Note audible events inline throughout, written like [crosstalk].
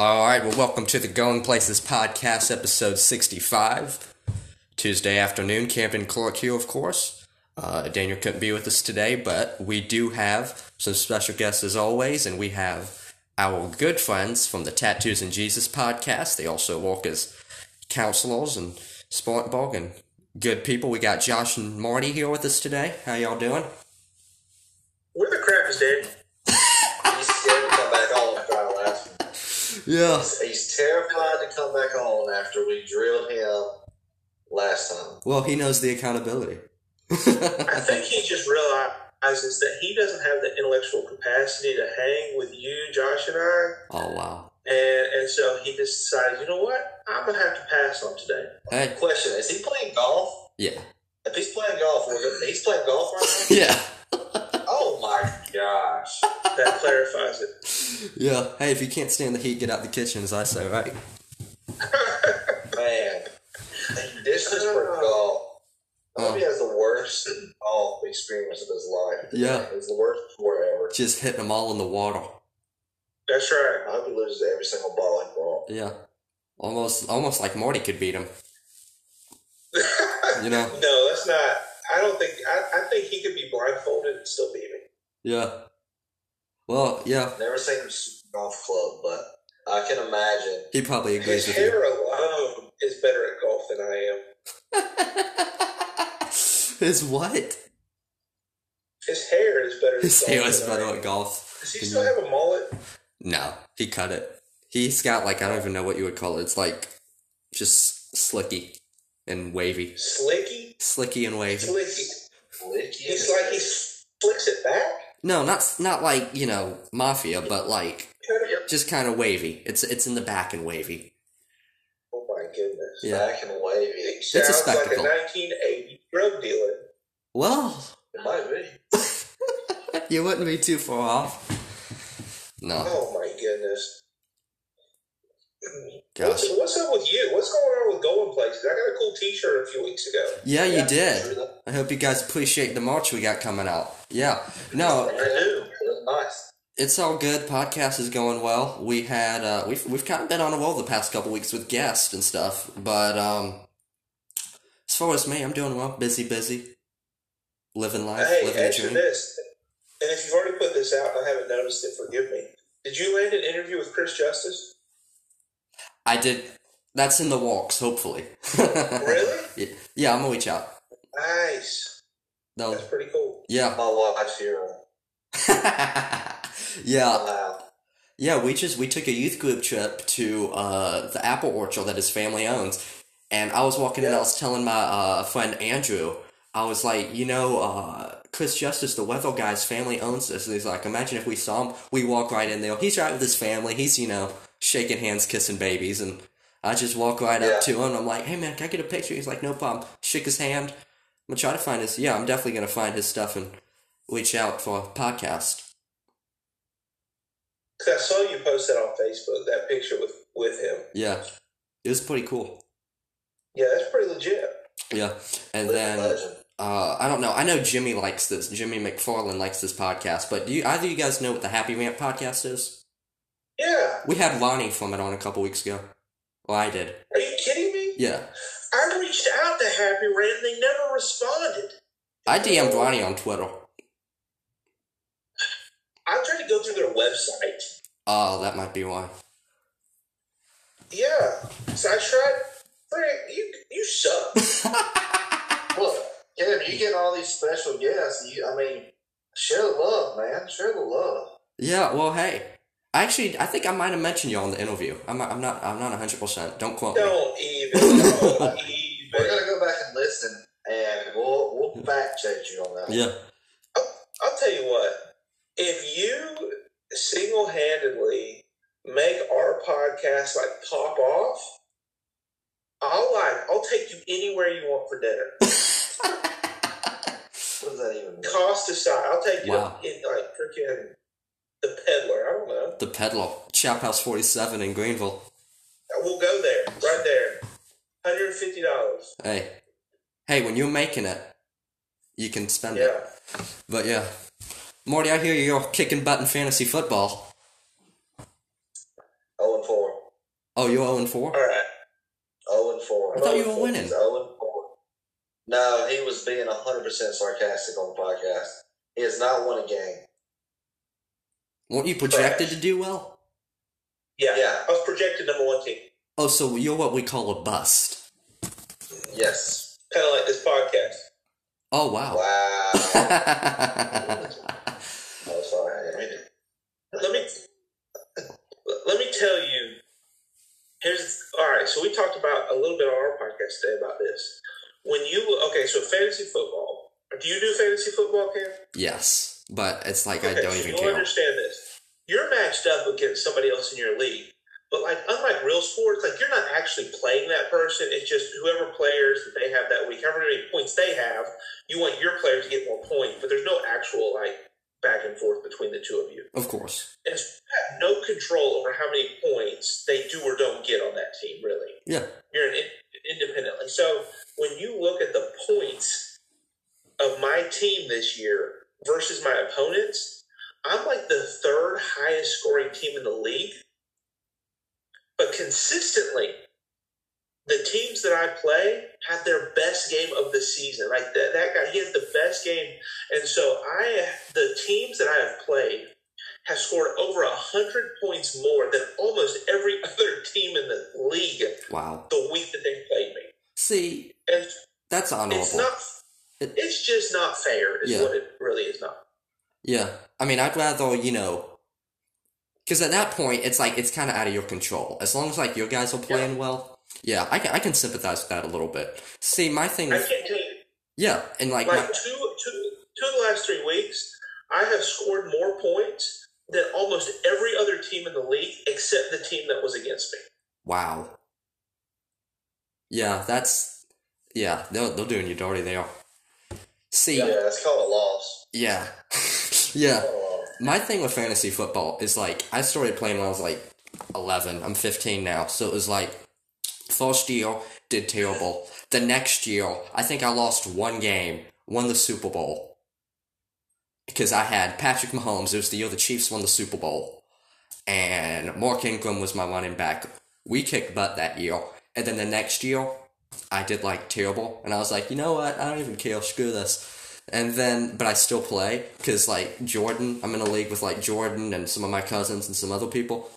All right, well, welcome to the Going Places podcast, episode 65. Tuesday afternoon, Camden Clark here, of course. Uh, Daniel couldn't be with us today, but we do have some special guests as always, and we have our good friends from the Tattoos and Jesus podcast. They also work as counselors and Spartanburg and good people. We got Josh and Marty here with us today. How y'all doing? Where the crap is Dave? Yeah. He's, he's terrified to come back on after we drilled him last time. Well, he knows the accountability. I think he just realizes that he doesn't have the intellectual capacity to hang with you, Josh, and I. oh, wow. And, and so he just decided, you know what? I'm going to have to pass on today. Hey, Question: Is he playing golf? yeah. If he's playing golf, he's playing golf right now. [laughs] Yeah. My gosh! That clarifies it. Yeah. Hey, if you can't stand the heat, get out the kitchen, as I say, right? [laughs] Man, this is for golf. I hope he has the worst golf experience of his life. Yeah. It's the worst sport ever. Just hitting them all in the water. That's right. I hope he loses every single ball he brought. Yeah. Almost, almost like Marty could beat him. [laughs] You know? no, that's not. I don't think. I, I think he could be blindfolded and still beat me. Yeah. Well, yeah. Never seen him shoot golf club, but I can imagine. He probably agrees His with you. hair alone is better at golf than I am. [laughs] His what? His hair is better. His at hair golf is than I better am. at golf. Does he still you. have a mullet? No, he cut it. He's got like I don't even know what you would call it. It's like just slicky and wavy, Slicky? slicky and wavy. Slicky. Slicky. He's like he flicks it back. No, not not like you know mafia, but like just kind of wavy. It's it's in the back and wavy. Oh my goodness. Yeah. back and wavy. He It's a sounds like a spectacle. 1980 drug dealer. Well, It might be. you wouldn't be too far off. No, Oh my goodness. Gosh. What's, what's up with you? What's going on with going places? I got a cool T-shirt a few weeks ago. Yeah, you Yeah, did. I hope you guys appreciate the march we got coming out. Yeah. No, I do. It nice. it's all good. Podcast is going well. We had uh, we've we've kind of been on a roll the past couple weeks with guests and stuff, but um, as far as me, I'm doing well. Busy, busy, living life, Hey, living the dream. this. And if you've already put this out and I haven't noticed it, forgive me. Did you land an interview with Chris Justice? I did. That's in the walks, hopefully. [laughs] Really? yeah, yeah, I'm gonna reach out. Nice. No, That's pretty cool. yeah, My wife's here. yeah. Wow. Yeah, we just we took a youth group trip to uh, the apple orchard that his family owns, and I was walking in. I was telling my uh, friend Andrew, I was like, you know, uh, Chris Justice, the Weather guy's family owns this. And he's like, imagine if we saw him. We walk right in there. He's right with his family. He's you know shaking hands, kissing babies, and I just walk right Yeah. up to him. I'm like, hey man, can I get a picture? He's like, no problem. Shook his hand. I'm gonna try to find his. Yeah, I'm definitely gonna find his stuff and reach out for a podcast. 'Cause I saw you post that on Facebook, that picture with, with him. Yeah, it was pretty cool. Yeah, that's pretty legit. Yeah, and then uh, I don't know. I know Jimmy likes this. Jimmy McFarland likes this podcast. But do you either of you guys know what the Happy Rant podcast is? Yeah. We had Lonnie from it on a couple weeks ago. Well, I did. Are you kidding me? Yeah, I reached out to Happy Rant and they never responded. I DM'd Lonnie on Twitter. I tried to go through their website. Oh, that might be why. Yeah. So I tried. Frank, you you suck. [laughs] Look, Kevin, you get all these special guests. You, I mean, share the love, man. Share the love. Yeah. Well, hey. Actually, I think I might have mentioned you on the interview. I'm not. I'm not. I'm not 100. percent Don't quote me. Don't even. Don't We're gonna go back and listen, and we'll we'll fact check you on that. Yeah. I'll tell you what. If you single handedly make our podcast like pop off, I'll like I'll take you anywhere you want for dinner. [laughs] What does that even mean? Cost aside, I'll take you Wow. to in like freaking the peddler. I don't know. The Peddler, Chop House 47 in Greenville. We'll go there, right there. Hundred and fifty dollars. Hey, hey, when you're making it, you can spend it. But yeah, Marty, I hear you're kicking butt in fantasy football. Oh and four. Oh, you're 0 and 4? All right. 0 and 4. I thought you were winning. 0 and 4. No, he was being 100% sarcastic on the podcast. He has not won a game. Weren't you projected to do well? Yeah. Yeah. I was projected number one team. Oh, so you're what we call a bust. Yes. Kind of like this podcast. Oh, wow. Wow. [laughs] oh, sorry. Let me let me tell you. Here's all right. So we talked about a little bit on our podcast today about this. When you okay, so fantasy football. Do you do fantasy football, Cam? yes, but it's like I don't so even care. understand this. You're matched up against somebody else in your league, but like unlike real sports, like you're not actually playing that person. It's just whoever players that they have that week, however many points they have, you want your player to get more points. But there's no actual like back and forth between the two of you. Of course. And so you have no control over how many points they do or don't get on that team. Really, Yeah. you're an in- independently. So when you look at the points of my team this year versus my opponents, I'm like the third highest scoring team in the league. But consistently, the teams that I play have their best game of the season. Like that, that guy, he has the best game. And so I, the teams that I have played have scored over a hundred points more than almost every [laughs] other team in the league Wow. the week that they played me. See, And that's honorable. it's not. It- It's just not fair. Is Yeah. what it really is not. Yeah. I mean, I'd rather, you know, because at that point, it's like, it's kind of out of your control. As long as, like, your guys are playing well, yeah, I can, I can sympathize with that a little bit. See, my thing I can't tell you. yeah, and like, Like my, two, two, two of the last three weeks, I have scored more points than almost every other team in the league, except the team that was against me. wow. Yeah, that's, yeah, they're, they're doing you dirty there. See, Yeah, it's called a loss. yeah, [laughs] yeah. Loss. My thing with fantasy football is like I started playing when I was like 11. I'm 15 now, so it was like first year did terrible. The next year, I think I lost one game, won the Super Bowl because I had Patrick Mahomes. It was the year the Chiefs won the Super Bowl, and Mark Ingram was my running back. We kicked butt that year, and then the next year, I did like terrible, and I was like, you know what? I don't even care. Screw this. And then, but I still play because like Jordan, I'm in a league with like Jordan and some of my cousins and some other people,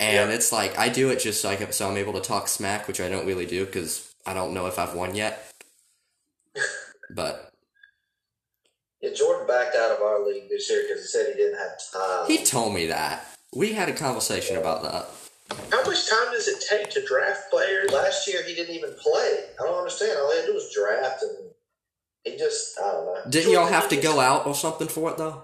and Yeah. it's like I do it just so I can, so I'm able to talk smack, which I don't really do because I don't know if I've won yet. [laughs] But Yeah, Jordan backed out of our league this year because he said he didn't have time. he told me that we had a conversation about that. How much time does it take to draft players? Last year he didn't even play. I don't understand. All he had to do was draft, and he just I don't know. Didn't y'all have to go out or something for it though?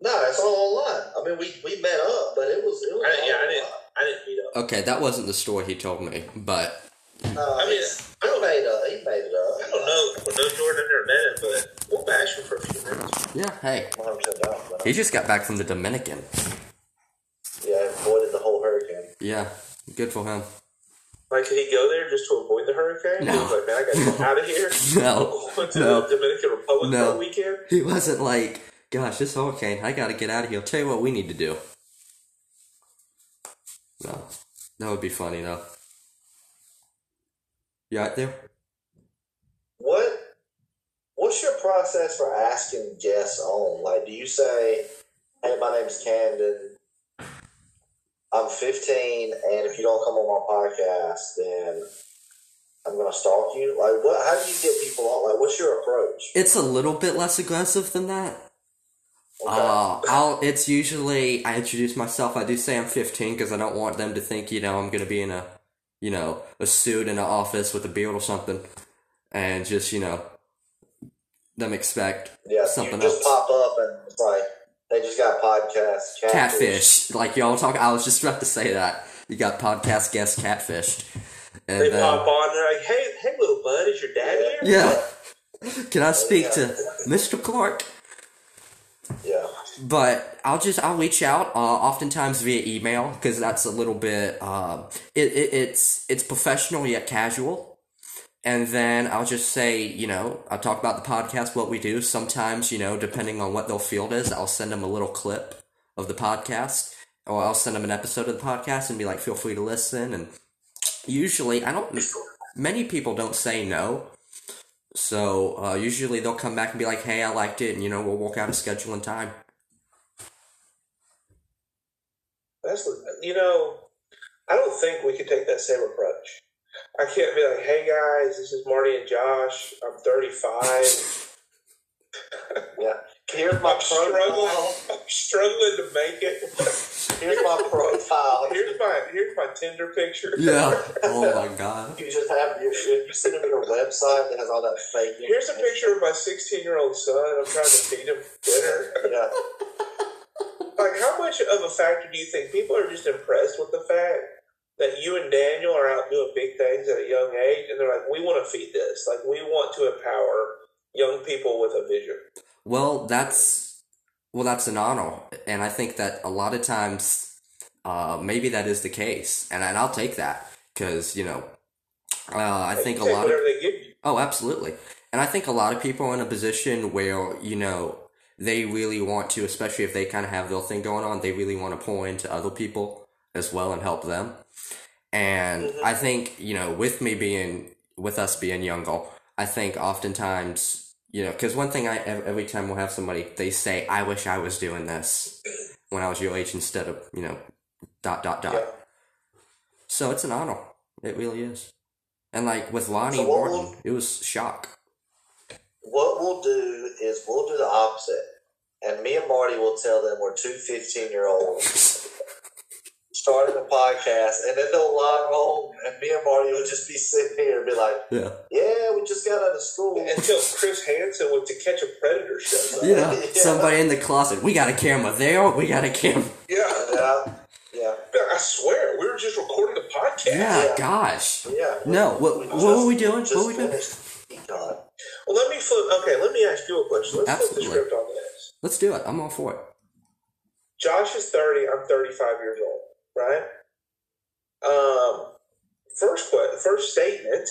No, it's all online. I mean, we, we met up, but it was it was I, yeah, I didn't. I didn't meet up. Okay, that wasn't the story he told me, but. Uh, I mean, I he don't- made up. He made it up. I don't know. Well, no Jordan, I never met him, but we'll bash him for a few minutes. yeah, hey, 100% down. but, he just got back from the Dominican. Yeah, avoided the whole hurricane. Yeah, good for him. Like, did he go there just to avoid the hurricane? No. He was like, man, I got to get out of here. [laughs] No, [laughs] Went to no. the Dominican Republic No. for weekend. he wasn't like, gosh, this hurricane, I gotta get out of here. tell you what we need to do. No, that would be funny though. You out there? What What's your process for asking guests on? Like, do you say, "Hey, my name's Camden. I'm 15, and if you don't come on my podcast, then I'm gonna stalk you." Like, what? How do you get people on? Like, what's your approach? It's a little bit less aggressive than that. Okay. Uh, I'll. It's usually I introduce myself. I do say I'm 15 because I don't want them to think you know I'm gonna be in a, you know, a suit in an office with a beard or something, and just you know, them expect yeah, something you just else. pop up and like they just got podcast Catfish. catfish. Like y'all talk. I was just about to say that you got podcast guest catfished, and They then pop on. They're like, hey, hey, little bud, is your dad here? yeah. Can I speak to Mr. Clark? Yeah. but I'll just I'll reach out uh, oftentimes via email because that's a little bit um it, it it's it's professional yet casual and then I'll just say you know I'll talk about the podcast what we do sometimes you know depending on what their field is I'll send them a little clip of the podcast or I'll send them an episode of the podcast and be like, feel free to listen. And usually, I don't. Many people don't say no. So uh, usually they'll come back and be like, "Hey, I liked it," and you know we'll work out a schedule and time. That's you know, I don't think we could take that same approach. I can't be like, "Hey guys, this is Marty and Josh. I'm 35." [laughs] Yeah. Here's my I'm struggling. profile. I'm struggling to make it. Here's my profile. Here's my here's my Tinder picture. Yeah. [laughs] Oh my god. You just have your shit. you send them a website that has all that fake. Here's a picture of my 16 year old son. I'm trying to feed him dinner. Yeah. [laughs] like, how much of a factor do you think people are just impressed with the fact that you and Daniel are out doing big things at a young age, and they're like, we want to feed this. Like, we want to empower young people with a vision. Well, that's well, that's an honor, and I think that a lot of times, uh, maybe that is the case, and and I'll take that because you know, uh, I think a lot of whatever they give you. Oh, absolutely. And I think a lot of people are in a position where, you know, they really want to, especially if they kind of have their thing going on, they really want to pour into other people as well and help them. And Mhm. I think, you know, with me being, with us being younger, I think oftentimes, you know, because one thing I, every time we'll have somebody, they say, I wish I was doing this when I was your age instead of, you know, dot, dot, dot. Yeah. So it's an honor. It really is. And like with Lonnie So Morton, will- it was shock. What we'll do is we'll do the opposite. And me and Marty will tell them we're two 15 year olds [laughs] starting a podcast, and then they'll log home, and me and Marty will just be sitting here and be like, Yeah. Yeah, we just got out of school. Until Chris Hansen with To Catch a Predator shows [laughs] up. Yeah. Yeah. Somebody in the closet. We got a camera there. We got a camera. Yeah. Yeah. Yeah. I swear, we were just recording a podcast. Yeah. Yeah. Gosh. Yeah. No. What? We What were we doing? just What were we doing? finished Econ. Well, let me flip. Okay, let me ask you a question. Let's flip the Absolutely. script on this. Let's do it. I'm all for it. Josh is 30. I'm 35 years old, right? Um, first first statement.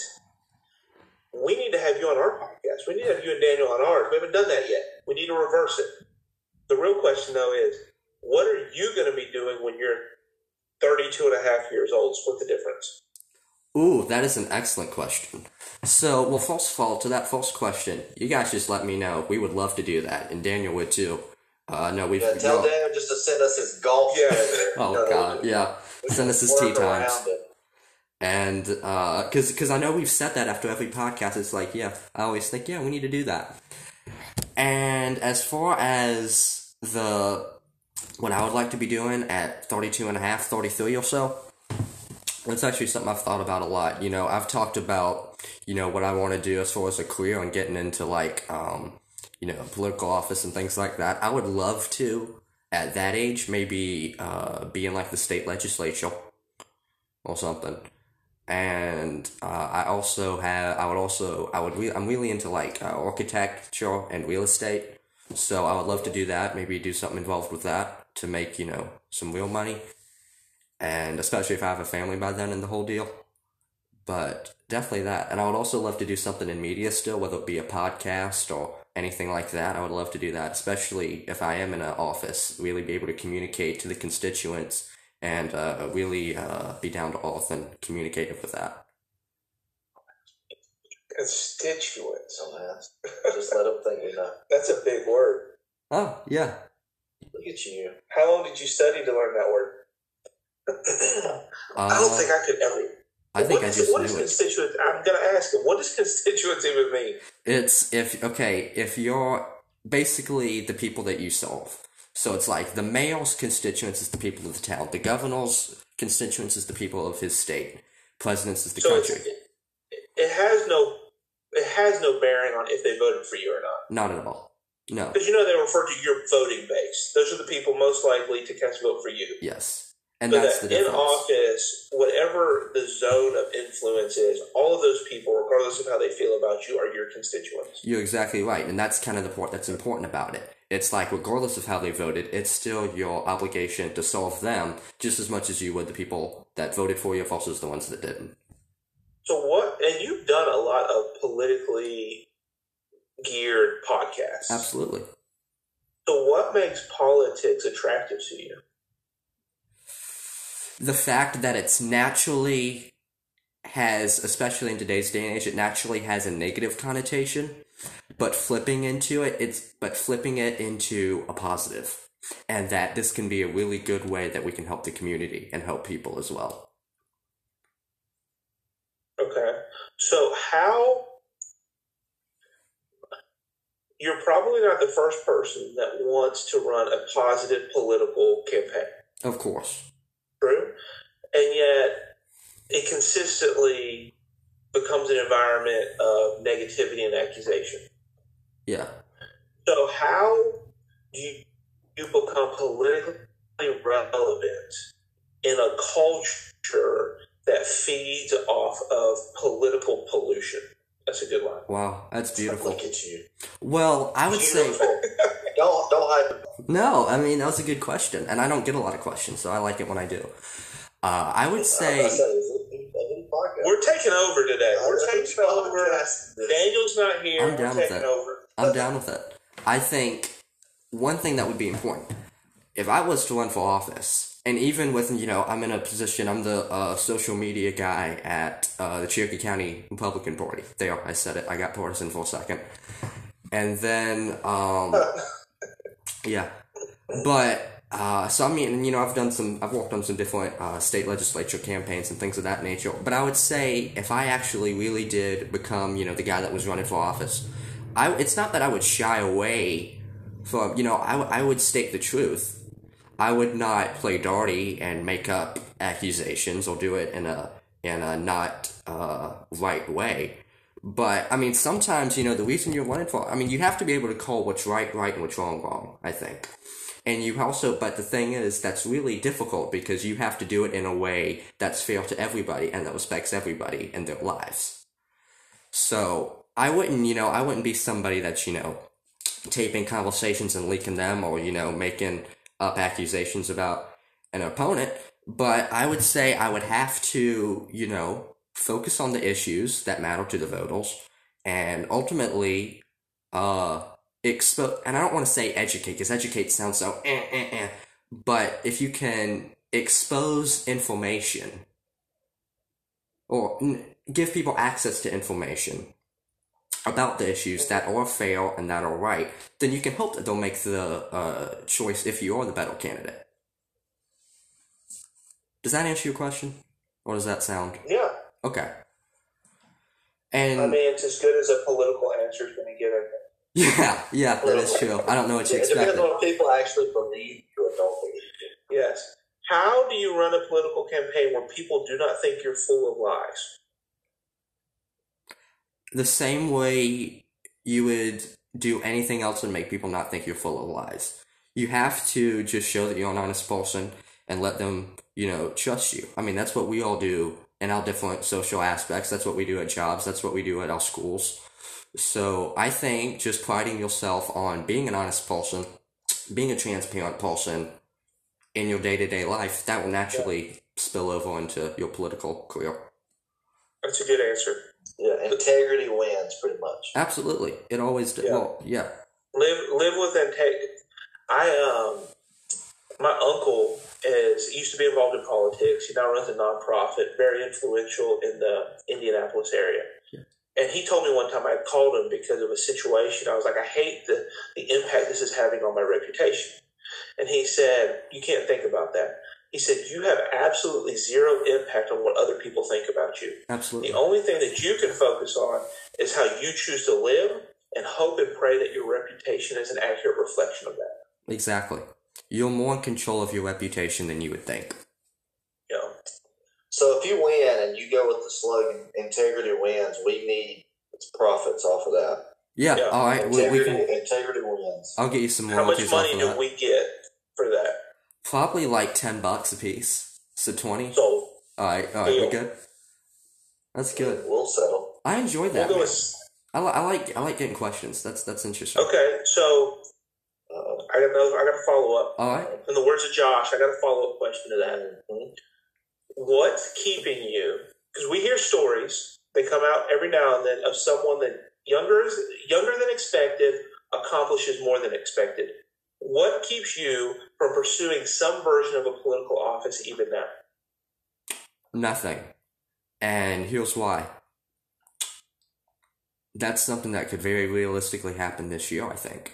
We need to have you on our podcast. We need to have you and Daniel on ours. We haven't done that yet. We need to reverse it. The real question, though, is what are you going to be doing when you're 32 and a half years old? Split the difference. Ooh, that is an excellent question. So, well, first of all, to that first question, you guys just let me know. We would love to do that, and Daniel would too. Uh, no, we've. Yeah, tell no- Daniel just to send us his golf. [laughs] Yeah. Oh No, God, yeah. Send us his tee times. it. And because because I know we've said that after every podcast, it's like yeah, I always think yeah we need to do that. And as far as the what I would like to be doing at 32 and a half, 33 or so, that's actually something I've thought about a lot. You know, I've talked about you know what I want to do as far as a career and getting into like um you know political office and things like that. I would love to at that age maybe uh be in like the state legislature or something and uh, I also have I would also I would re- I'm really into like uh, architecture and real estate, so I would love to do that. Maybe do something involved with that to make you know some real money, and especially if I have a family by then and the whole deal. But definitely that, and I would also love to do something in media still, whether it be a podcast or anything like that. I would love to do that, especially if I am in an office. Really be able to communicate to the constituents and uh, really uh, be down to earth and communicative with that. Constituents. Dumbass. [laughs] Just let him think you know. That's a big word. Oh yeah, Look at you. How long did you study to learn that word? uh, I don't think I could ever. I think What I just what knew is constituent? It. I'm gonna ask him. What does constituents even mean? It's if okay if you're basically the people that you serve. So it's like the mayor's constituents is the people of the town. The governor's constituents is the people of his state. President's is the So country. it has no it has no bearing on if they voted for you or not. Not at all. No. Because you know they refer to your voting base. Those are the people most likely to cast a vote for you. Yes. And so that's that the in office, whatever the zone of influence is, all of those people, regardless of how they feel about you, are your constituents. You're exactly right, and that's kind of the part that's important about it. It's like, regardless of how they voted, it's still your obligation to solve them just as much as you would the people that voted for you versus the ones that didn't. So what? And you've done a lot of politically geared podcasts. Absolutely. So what makes politics attractive to you? The fact that it's naturally has, especially in today's day and age, it naturally has a negative connotation, but flipping into it, it's but flipping it into a positive, and that this can be a really good way that we can help the community and help people as well. Okay. So how you're probably not the first person that wants to run a positive political campaign. Of course. And yet it consistently becomes an environment of negativity and accusation. Yeah. So how do you, you become politically relevant in a culture that feeds off of political pollution? That's a good line. Wow, that's beautiful. Look at you. Well, I would say [laughs] don't don't hype. no. I mean, that was a good question, and I don't get a lot of questions, so I like it when I do. Uh, I would say said, is it- is it podcast? We're taking over today. We're Uh, taking over. Daniel's not here. I'm We're down with taking that. over. I'm down with it. I think one thing that would be important if I was to run for office, and even with you know, I'm in a position. I'm the uh, social media guy at uh, the Cherokee County Republican Party. There, I said it. I got partisan for a second, and then um, [laughs] yeah, but. Uh, so I mean, you know, I've done some, I've worked on some different uh, state legislature campaigns and things of that nature. But I would say if I actually really did become, you know, the guy that was running for office, I, it's not that I would shy away from, you know, I, I would state the truth. I would not play dirty and make up accusations or do it in a in a not uh, right way. But I mean, sometimes you know the reason you're running for. I mean, you have to be able to call what's right right and what's wrong wrong. I think, and you also. But the thing is, that's really difficult because you have to do it in a way that's fair to everybody and that respects everybody in their lives. So I wouldn't, you know, I wouldn't be somebody that's you know taping conversations and leaking them or you know making up accusations about an opponent but i would say i would have to you know focus on the issues that matter to the voters and ultimately uh expo and i don't want to say educate because educate sounds so eh, eh, eh. but if you can expose information or n- give people access to information about the issues that are fair and that are right, then you can hope that they'll make the uh, choice if you are the better candidate. Does that answer your question? Or does that sound Yeah. okay? And I mean, it's as good as a political answer is going to get it. Yeah, yeah, that is true. I don't know what you expect. It depends on if people actually believe you or don't believe you. Yes. How do you run a political campaign where people do not think you're full of lies? The same way you would do anything else and make people not think you're full of lies. You have to just show that you're an honest person and let them, you know, trust you. I mean, that's what we all do in our different social aspects. That's what we do at jobs. That's what we do at our schools. So I think just priding yourself on being an honest person, being a transparent person in your day to day life, that will naturally spill over into your political career. That's a good answer. Yeah, integrity wins pretty much. Absolutely. It always does. Yeah. Well, yeah. Live live with integrity. I um, my uncle is used to be involved in politics. He now runs a nonprofit, very influential in the Indianapolis area. And he told me one time I called him because of a situation. I was like, I hate the, the impact this is having on my reputation. And he said, You can't think about that. He said, You have absolutely zero impact on what other people think about you. Absolutely. The only thing that you can focus on is how you choose to live and hope and pray that your reputation is an accurate reflection of that. Exactly. You're more in control of your reputation than you would think. You know? So if you win and you go with the slogan "Integrity wins," we need profits off of that. Yeah. Yeah. All right. We, we Integrity, can. integrity wins. I'll get you some How much royalties money do that. we get for that? Probably like ten bucks a piece. So twenty. So All right. All right. We Deal. good. That's good. We'll settle. I enjoyed we'll that. go man. with. I, li- I like I like getting questions. That's that's interesting. Okay, so Uh, I got another. I got a follow up. All right. In the words of Josh, I got a follow up question to that. mhm. What's keeping you? Because we hear stories. They come out every now and then of someone that younger is younger than expected accomplishes more than expected. What keeps you from pursuing some version of a political office even now? Nothing. And here's why. That's something that could very realistically happen this year, I think.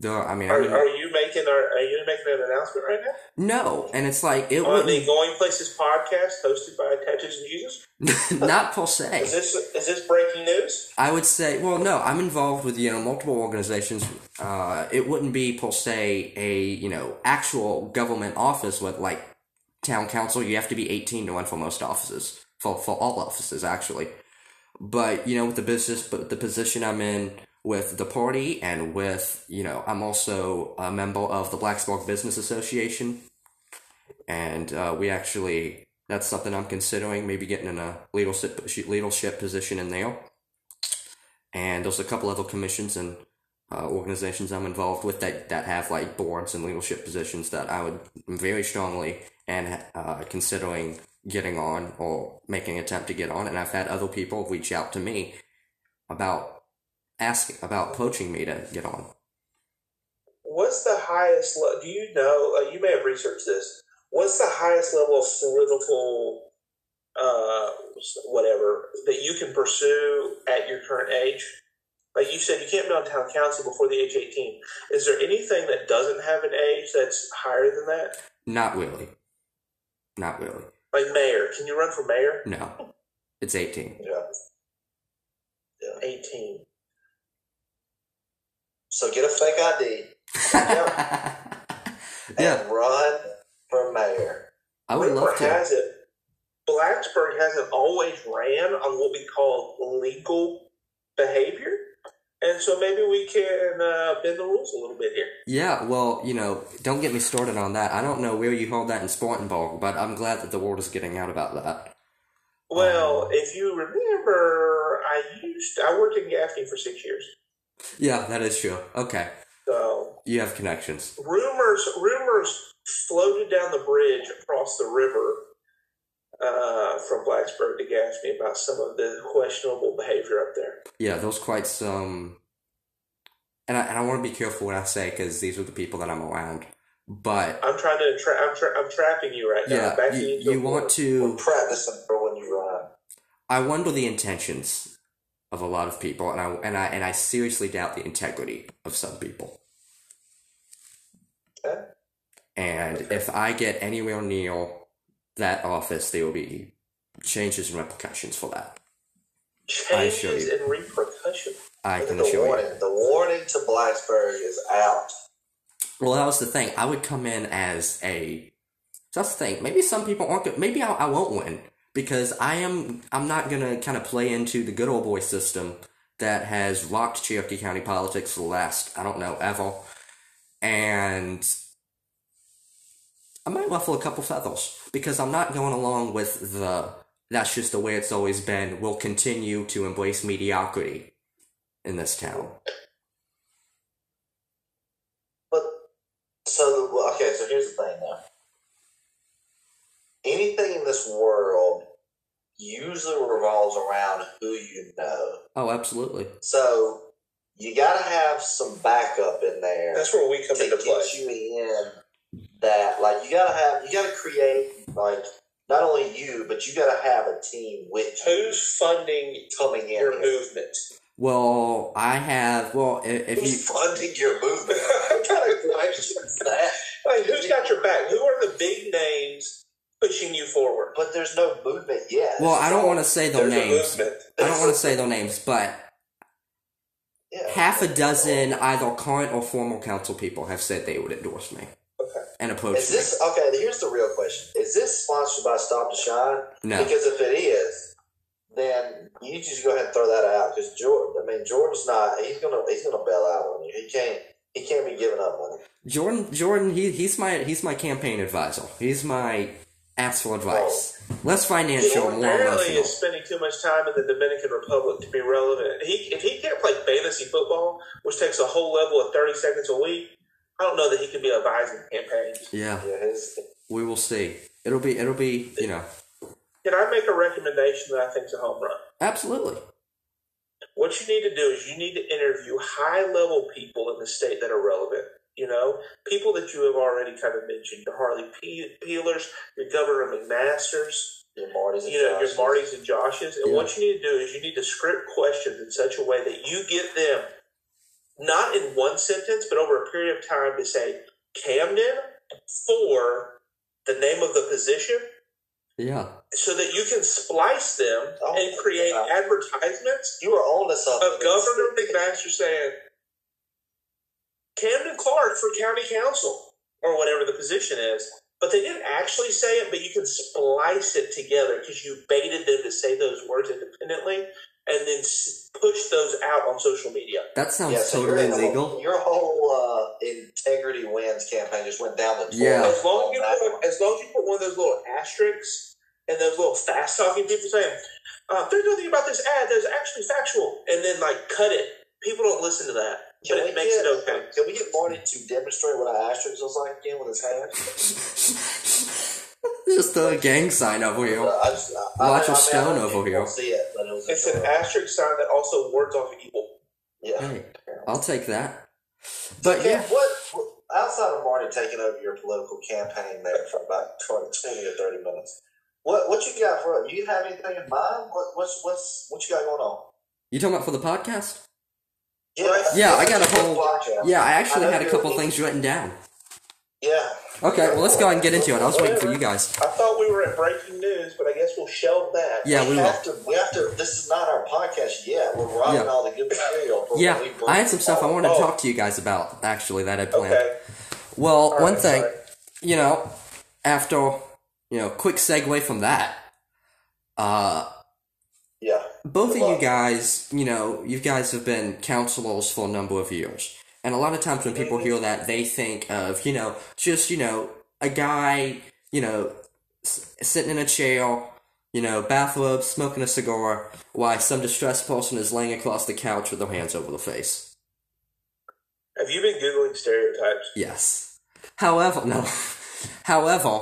There, are, I mean, I Are, would- are you making our, Are you making an announcement right now no, and it's like it on the Going Places podcast hosted by Tattoos and Jesus? [laughs] not per se. Is this is this breaking news? I would say, well, no, I'm involved with you know multiple organizations. Uh, it wouldn't be per se a you know actual government office with like town council. You have to be 18 to run for most offices, for for all offices actually. But you know, with the business, but the position I'm in with the party and with you know, I'm also a member of the Black Blacksburg Business Association, and uh, we actually that's something I'm considering maybe getting in a leadership leadership position in there and there's a couple other commissions and uh, organizations I'm involved with that, that have like boards and leadership positions that I would very strongly and uh, considering getting on or making an attempt to get on. And I've had other people reach out to me about asking about poaching me to get on. What's the highest? Le- do you know? Uh, you may have researched this. What's the highest level of political, uh, whatever that you can pursue at your current age? Like you said, you can't be on town council before the age eighteen. Is there anything that doesn't have an age that's higher than that? Not really. Not really. Like mayor, can you run for mayor? No. It's 18. Yeah. Eighteen. So get a fake ID [laughs] yeah, and run for mayor. I would Rumor love to. has it Blacksburg hasn't always ran on what we call legal behavior, and so maybe we can uh, bend the rules a little bit here. Yeah, well, you know, don't get me started on that. I don't know where you hold that in Spartanburg, but I'm glad that the world is getting out about that. Well, if you remember, I used I worked in Gaffney for six years, Yeah, that is true. Okay, so you have connections. rumors rumors floated down the bridge across the river uh, from Blacksburg to Gaffney about some of the questionable behavior up there. Yeah, there's quite some, and I and I want to be careful what I say because these are the people that I'm around. But I'm trying to tra- I'm, tra- I'm trapping you right now. yeah, you, you want to. practicing for when you run. I wonder the intentions of a lot of people, and I and I and I seriously doubt the integrity of some people. Okay. And if I get anywhere near that office, there will be changes and repercussions for that. I changes you. and repercussion. I can assure warning. you. The warning to Blacksburg is out. Well, that was the thing. I would come in as a. Just think. Maybe some people aren't. Maybe I, I won't win because I am. I'm not gonna kind of play into the good old boy system that has rocked Cherokee County politics for the last I don't know ever, and I might ruffle a couple feathers because I'm not going along with the. That's just the way it's always been. We'll continue to embrace mediocrity in this town. But so the, well, okay, so here's the thing now. Anything in this world usually revolves around who you know. Oh, absolutely. So you got to have some backup in there That's where we come to into get play. you in. That like you got to have you got to create like not only you but you got to have a team with you Who's funding coming in. your movement? Well, I have. Well, i- if you Who's funding your movement? I'm kind of question is that? Like, who's got your back? Who are the big names pushing you forward? But there's no movement yet. well, I don't want to say their There's names. I don't want to say their names, but Yeah. half a dozen either current or former council people have said they would endorse me Okay. and approach Is me. this okay? Here's the real question: Is this sponsored by Stop 2 Shine? No, Because if it is, then you need to just go ahead and throw that out. Because Jordan, I mean, Jordan's not. He's gonna. He's gonna bail out on you. He can't. He can't be giving up money. Jordan. Jordan. He he's my he's my campaign advisor. He's my ask for advice. Less financial, Jordan more apparently emotional. is spending too much time in the Dominican Republic to be relevant. He, if he can't play fantasy football, which takes a whole level of 30 seconds a week, I don't know that he can be advising campaigns. Yeah, Yeah, his. we will see. It'll be it'll be you know Can I make a recommendation that I think is a home run? absolutely. What you need to do is you need to interview high level people in the state that are relevant. You know, people that you have already kind of mentioned, your Harvey Pe- Peelers, your Governor McMasters. Your Marty's and you know, your Josh's. Marty's and Josh's. And Yeah. what you need to do is you need to script questions in such a way that you get them not in one sentence, but over a period of time to say Camden for the name of the position Yeah. so that you can splice them Oh, and create wow. advertisements You are on to something. of Governor McMaster saying Camden Clark for county council or whatever the position is. But they didn't actually say it, but you can splice it together because you baited them to say those words independently and then s- push those out on social media. That sounds Yeah, so totally your, legal. Your whole uh, integrity wins campaign just went down the toilet. Yeah. As long as you put, one. as long as you put one of those little asterisks and those little fast talking people saying, uh, "There's nothing about this ad that's actually factual," and then like cut it. People don't listen to that, but Can we it makes get, it okay. Can we get Marty to demonstrate what an asterisk looks like again with his hand? [laughs] Just a gang sign over here. Uh, I just, I, Watch I, a stone I over here. See it, but it was It's an asterisk sign that also wards off evil. Yeah. Hey, I'll take that. But Okay, yeah, what, what outside of Marty taking over your political campaign there for about 20, 20 or thirty minutes? What what you got for you have anything in mind? What what's what's what you got going on? you talking about for the podcast? Yeah, Yeah, I got a whole-. Yeah, I actually I had a couple things written down. Yeah. Okay, well let's go ahead and get into it. I was waiting for you guys. I thought we were at breaking news, but I guess we'll shelve that. Yeah, we will. have to. We have to. This is not our podcast yet. We're writing Yeah. all the good material. Yeah, we I had some stuff I wanted to Oh. talk to you guys about. Actually, that I planned. Okay. Well, All one right, thing, sorry. you know, after you know, quick segue from that. Uh, Yeah. both of you guys, you know, you guys have been counselors for a number of years. And a lot of times when people hear that, they think of, you know, just, you know, a guy, you know, s- sitting in a chair, you know, bathrobe, smoking a cigar, while some distressed person is laying across the couch with their hands over the face. Have you been googling stereotypes? Yes. However, no. [laughs] However,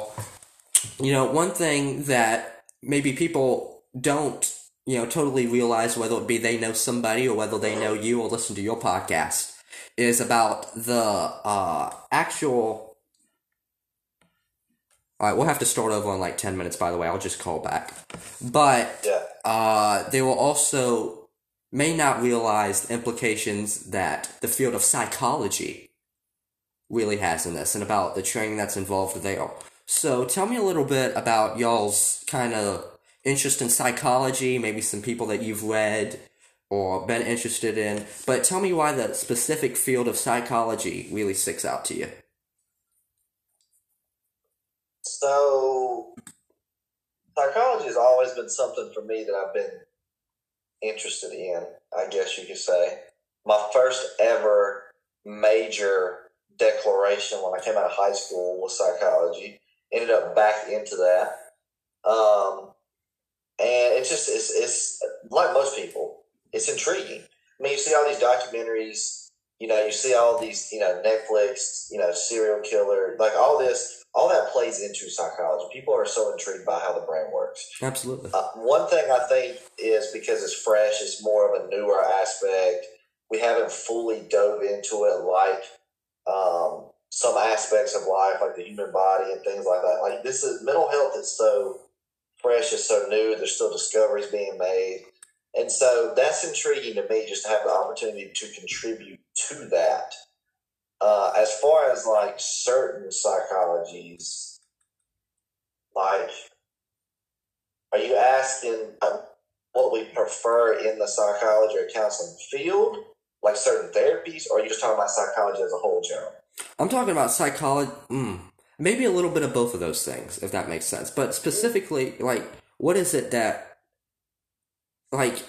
you know, one thing that maybe people don't, you know, totally realize whether it be they know somebody or whether they know you or listen to your podcast is about the uh actual Alright, we'll have to start over in like 10 minutes, by the way. I'll just call back. But uh, they will also may not realize the implications that the field of psychology really has in this and about the training that's involved there. So tell me a little bit about y'all's kind of interest in psychology, maybe some people that you've read or been interested in, but tell me why the specific field of psychology really sticks out to you. So, psychology has always been something for me that I've been interested in, I guess you could say. My first ever major declaration when I came out of high school was psychology. Ended up back into that. Um, and it's just, it's, it's like most people, it's intriguing. I mean, you see all these documentaries, you know, you see all these, you know, Netflix, you know, serial killer, like all this, all that plays into psychology. People are so intrigued by how the brain works. Absolutely. Uh, one thing I think is because it's fresh, it's more of a newer aspect. We haven't fully dove into it like um, some aspects of life, like the human body and things like that. Like this is mental health is so fresh, it's so new. There's still discoveries being made, and so that's intriguing to me just to have the opportunity to contribute to that. Uh, as far as like certain psychologies, like are you asking uh, what we prefer in the psychology or counseling field, like certain therapies, or are you just talking about psychology as a whole, general? I'm talking about psychology. Mm, maybe a little bit of both of those things, if that makes sense. But specifically, like, what is it that, like,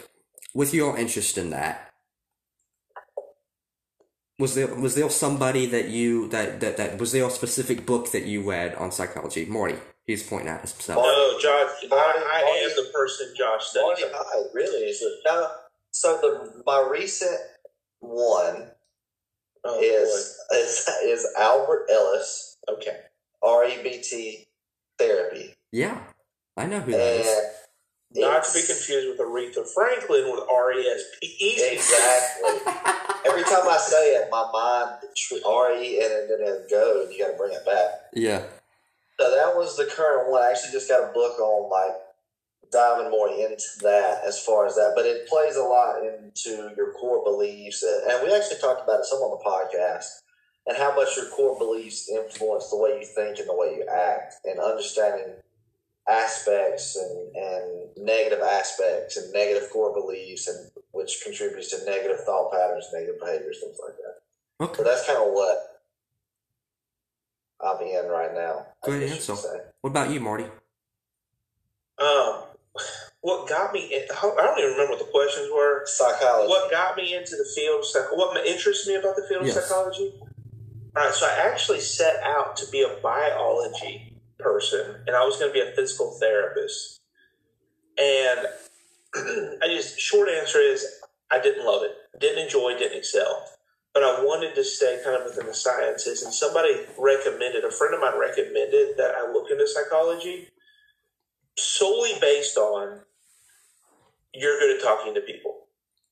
with your interest in that, was there was there somebody that you that that that was there a specific book that you read on psychology? Marty, he's pointing at himself. Oh, no, Josh. I, I Marty- am the person Josh Marty studies. Hyde, really is it? No. So the my recent one Oh, is is is Albert Ellis okay. REBT therapy, Yeah, I know who that and is. Not to be confused with Aretha Franklin with R E S P E. Exactly. [laughs] Every time I say it, my mind re and then it goes. You got to bring it back. Yeah, So that was the current one. I actually just got a book on like diving more into that as far as that, but it plays a lot into your core beliefs. And we actually talked about it some on the podcast and how much your core beliefs influence the way you think and the way you act and understanding aspects and, and negative aspects and negative core beliefs and which contributes to negative thought patterns, negative behaviors, things like that. Okay. So that's kind of what I'm in right now. I Good guess answer. What about you, Marty? Um, what got me? In, I don't even remember what the questions were. Psychology. What got me into the field of psych- what ma- interests me about the field Yes. of psychology? So I actually set out to be a biology person, and I was going to be a physical therapist. And [clears throat] I just short answer is I didn't love it, didn't enjoy, didn't excel, but I wanted to stay kind of within the sciences. And somebody recommended, a friend of mine recommended that I look into psychology solely based on you're good at talking to people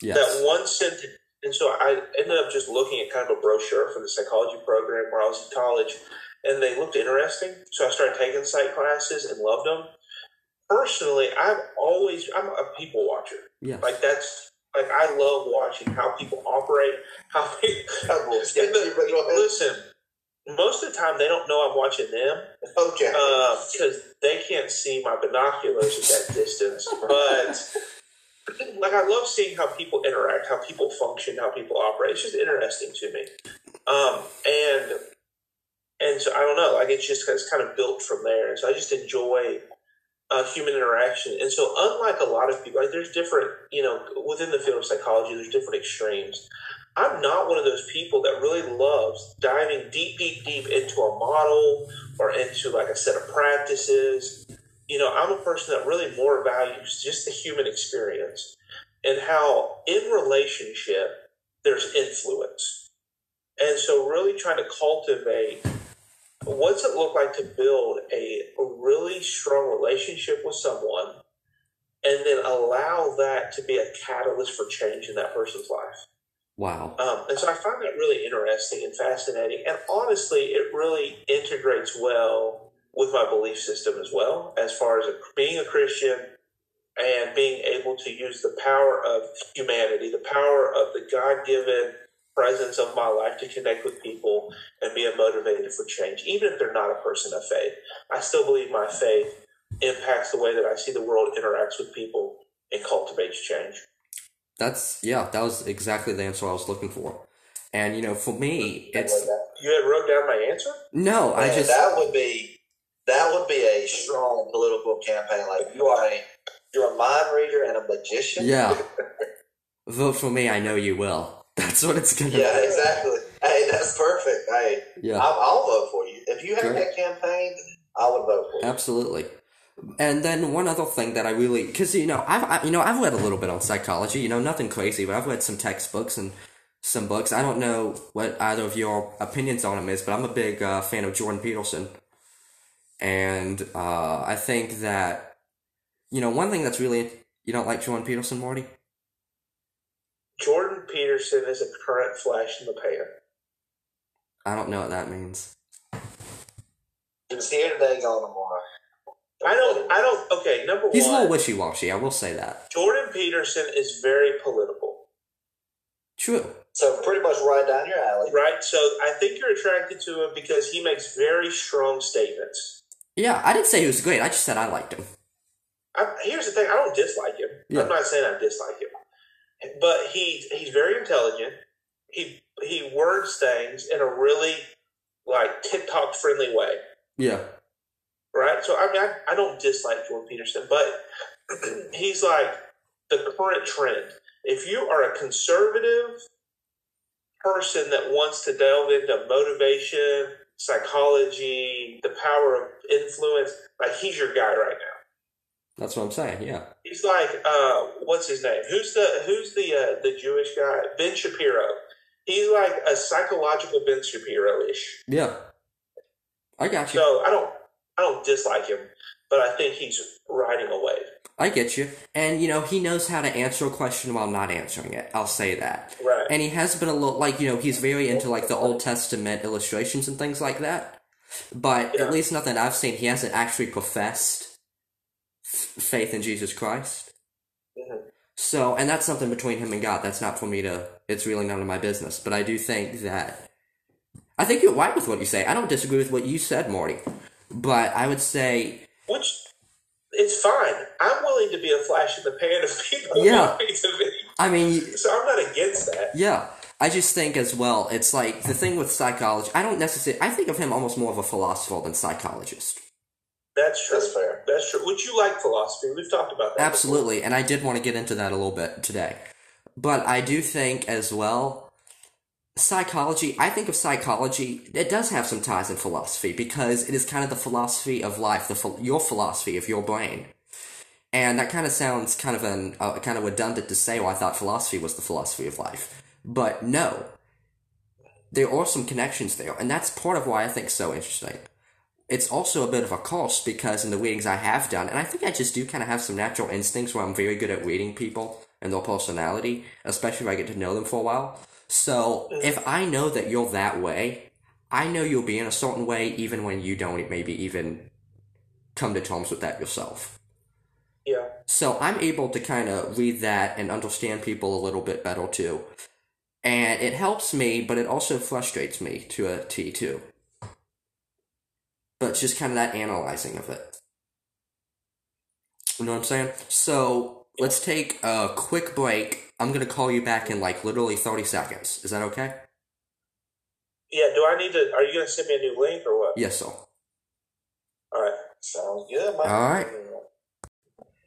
Yes. that one sentence. And so I ended up just looking at kind of a brochure for the psychology program where I was in college, and they looked interesting. So I started taking psych classes and loved them. Personally, I've always I'm a people watcher. Yes. Like that's like I love watching how people operate. How people, I'm a little sketchy, but go ahead. listen. Most of the time, they don't know I'm watching them Okay. Uh, because they can't see my binoculars at that distance. But [laughs] like, I love seeing how people interact, how people function, how people operate. It's just interesting to me. Um, and and so I don't know, like it's just it's kind of built from there. And so I just enjoy uh, human interaction. And so unlike a lot of people, like there's different, you know, within the field of psychology, there's different extremes. I'm not one of those people that really loves diving deep, deep, deep into a model or into like a set of practices. You know, I'm a person that really more values just the human experience and how in relationship there's influence. And so really trying to cultivate what's it look like to build a, really strong relationship with someone and then allow that to be a catalyst for change in that person's life. Wow. Um, and so I find that really interesting and fascinating. And honestly, it really integrates well with my belief system as well, as far as a, being a Christian and being able to use the power of humanity, the power of the God given presence of my life to connect with people and be a motivator for change, even if they're not a person of faith. I still believe my faith impacts the way that I see the world interacts with people and cultivates change. That's yeah. That was exactly the answer I was looking for. And you know, for me, it's. You had wrote down my answer? no. I just that would be that would be a strong political campaign. Like you are a you're a mind reader and a magician. yeah. [laughs] Vote for me. I know you will. That's what it's gonna. Be. Yeah, be. exactly. Hey, that's perfect. Hey, Yeah. I'll, I'll vote for you if you have Great. that campaign. I would vote for you. Absolutely. And then one other thing that I really, because you know, I've I, you know I've read a little bit on psychology. You know, nothing crazy, but I've read some textbooks and some books. I don't know what either of your opinions on him is, but I'm a big uh, fan of Jordan Peterson, and uh, I think that you know one thing that's really you don't like Jordan Peterson, Marty. Jordan Peterson is a current flash in the pan. I don't know what that means. Was here today, gone tomorrow. I don't. I don't. Okay, number one He's a little wishy washy. I will say that. Jordan Peterson is very political, True. So pretty much right down your alley. right? So I think you're attracted to him because he makes very strong statements. Yeah, I didn't say he was great. I just said I liked him. I, here's the thing: I don't dislike him. Yeah. I'm not saying I dislike him, but he he's very intelligent. He he words things in a really like TikTok friendly way. Yeah. right? So I mean, I, I don't dislike Jordan Peterson, but [clears throat] he's like the current trend. If you are a conservative person that wants to delve into motivation, psychology, the power of influence, like he's your guy right now. That's what I'm saying. Yeah. He's like, uh, what's his name? Who's the who's the uh, the Jewish guy? Ben Shapiro. He's like a psychological Ben Shapiro ish. Yeah. I got you. So I don't I don't dislike him, but I think he's riding a wave. I get you. And, you know, he knows how to answer a question while not answering it. I'll say that. Right. And he has been a little, like, you know, he's very into, like, the Old Testament illustrations and things like that. But Yeah. at least nothing I've seen, he hasn't actually professed f- faith in Jesus Christ. Mhm. So, and that's something between him and God. That's not for me to, it's really none of my business. But I do think that, I think you're right with what you say. I don't disagree with what you said, Marty. But I would say, Which it's fine. I'm willing to be a flash in the pan if people Yeah. want me to be. I mean, So I'm not against that. yeah. I just think as well, it's like the thing with psychology, I don't necessarily, I think of him almost more of a philosopher than psychologist. That's true. That's fair. That's true. Would you like philosophy? We've talked about that. Absolutely, and I did want to get into that a little bit today. But I do think as well, psychology, I think of psychology, it does have some ties in philosophy because it is kind of the philosophy of life, the your philosophy of your brain. And that kind of sounds kind of an uh, kind of redundant to say, well, I thought philosophy was the philosophy of life. But no. There are some connections there, and that's part of why I think so interesting it's also a bit of a cost because in the readings I have done, and I think I just do kind of have some natural instincts where I'm very good at reading people and their personality, especially if I get to know them for a while. So if I know that you're that way, I know you'll be in a certain way even when you don't maybe even come to terms with that yourself. Yeah. So I'm able to kind of read that and understand people a little bit better too. And it helps me, but it also frustrates me to a T too. But it's just kind of that analyzing of it. You know what I'm saying? So let's take a quick break. I'm gonna call you back in like literally 30 seconds. Is that okay? Yeah. Do I need to? Are you going to send me a new link or what? Yes, sir. All right. Sounds good. All right.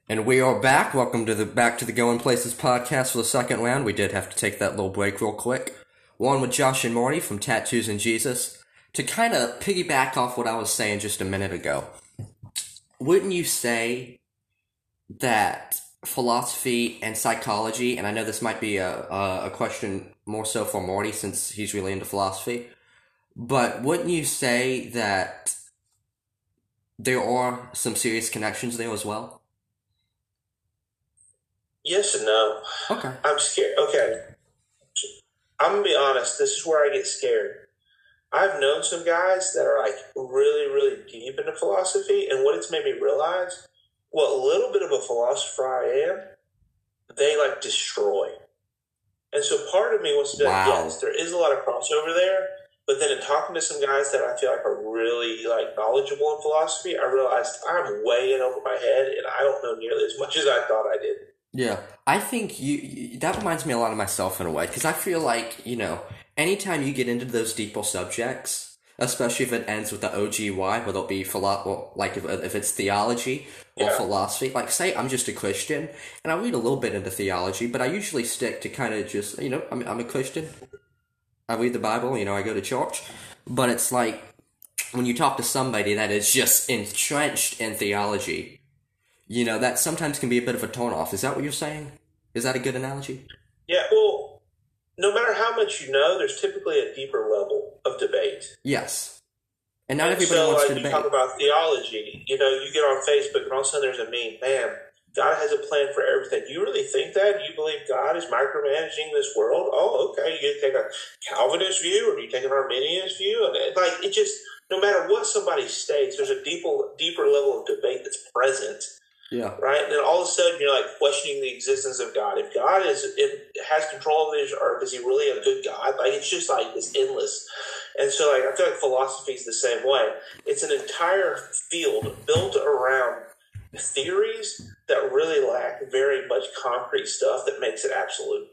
And we are back. Welcome to the Back to the Going Places podcast for the second round. We did have to take that little break real quick. One with Josh and Marty from Tattoos and Jesus. To kind of piggyback off what I was saying just a minute ago, wouldn't you say that philosophy and psychology, and I know this might be a, a, a question more so for Marty since he's really into philosophy, but wouldn't you say that there are some serious connections there as well? Yes and no. Okay. I'm scared. Okay. I'm gonna be honest. This is where I get scared. I've known some guys that are like really, really deep into philosophy, and what it's made me realize, what little bit of a philosopher I am, they like destroy. And so part of me wants to be like, yes, there is a lot of crossover there, but then in talking to some guys that I feel like are really like knowledgeable in philosophy, I realized I'm way in over my head, and I don't know nearly as much as I thought I did. Yeah, I think you, you that reminds me a lot of myself in a way because I feel like you know anytime you get into those deeper subjects, especially if it ends with the OGY, whether it be philo- like if, if it's theology or Yeah. philosophy. Like say I'm just a Christian and I read a little bit into theology, but I usually stick to kind of just you know I'm I'm a Christian. I read the Bible, you know, I go to church, but it's like when you talk to somebody that is just entrenched in theology, you know, that sometimes can be a bit of a turn off. Is that what you're saying? Is that a good analogy? Yeah, well, no matter how much you know, there's typically a deeper level of debate. Yes. And not everybody so, wants like, to you debate. talk about theology. You know, you get on Facebook, and all of a sudden there's a meme. Man, God has a plan for everything. Do you really think that? Do you believe God is micromanaging this world? Oh, okay. You take a Calvinist view, or do you take an Arminianist view? And it, like, it just no matter what somebody states, there's a deeper deeper level of debate that's present yeah. right? And then all of a sudden you're like questioning the existence of God. If God is if has control of this earth, is he really a good God? Like it's just like it's endless. And so like I feel like philosophy is the same way. It's an entire field built around theories that really lack very much concrete stuff that makes it absolute.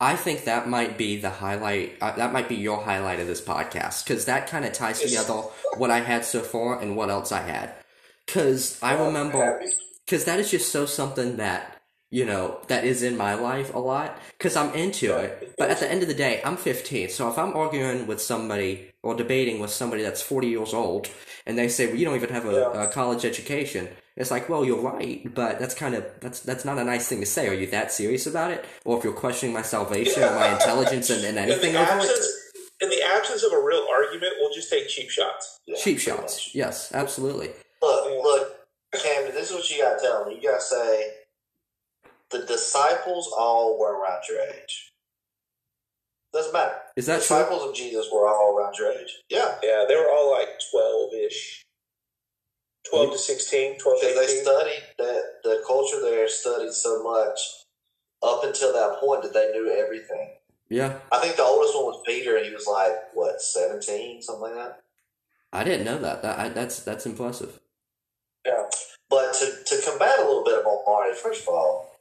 I think that might be the highlight. Uh, that might be your highlight of this podcast because that kind of ties together what I had so far and what else I had. Because I remember, because that is just so something that you know that is in my life a lot. Because I'm into it, but at the end of the day, I'm 15. So if I'm arguing with somebody or debating with somebody that's 40 years old, and they say, "Well, you don't even have a, Yeah. a college education," it's like, well, you're right, but that's kind of that's that's not a nice thing to say. Are you that serious about it? Or if you're questioning my salvation or my intelligence and, and In anything the over it? absence in the absence of a real argument, we'll just take cheap shots. Yeah, Cheap shots. much. Yes, absolutely. Look, look, Camden, this is what you gotta tell me. You gotta say the disciples all were around your age. Doesn't matter. Is The that true? disciples of Jesus were all around your age. Yeah. Yeah, they were all like twelve ish. 12 to 16, 12 to Because they 18. studied that the culture there studied so much up until that point that they knew everything. Yeah, I think the oldest one was Peter, and he was like what seventeen, something like that. I didn't know that. That I, that's that's impressive. Yeah. But to, to combat a little bit about Marty, first of all,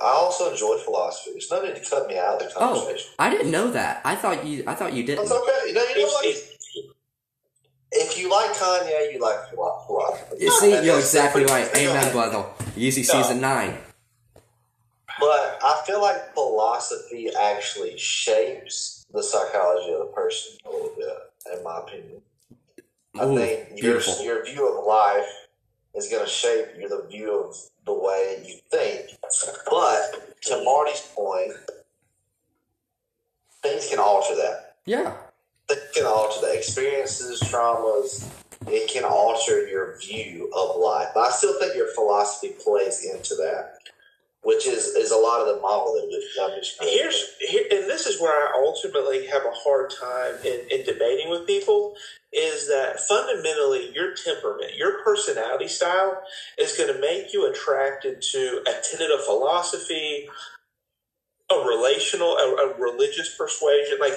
I also enjoy philosophy. There's no need to cut me out of the conversation. Oh, conversation. I didn't know that. I thought you. I thought you didn't. That's okay. You know, you know, It's- like, if you like Kanye, you like philo- philosophy. You see, And you're exactly right. Amen, brother. Easy No. season nine. But I feel like philosophy actually shapes the psychology of the person a little bit, in my opinion. I Ooh, think your, beautiful. your view of life is going to shape your, the view of the way you think. But to Marty's point, things can alter that. Yeah, Things can alter that. Experiences, traumas, it can alter your view of life. But I still think your philosophy plays into that, which is, is a lot of the model that we- I'm Here's here, and this is where I ultimately have a hard time in, in debating with people is that fundamentally your temperament, your personality style is going to make you attracted to a tenet of philosophy, a relational, a, a religious persuasion. Like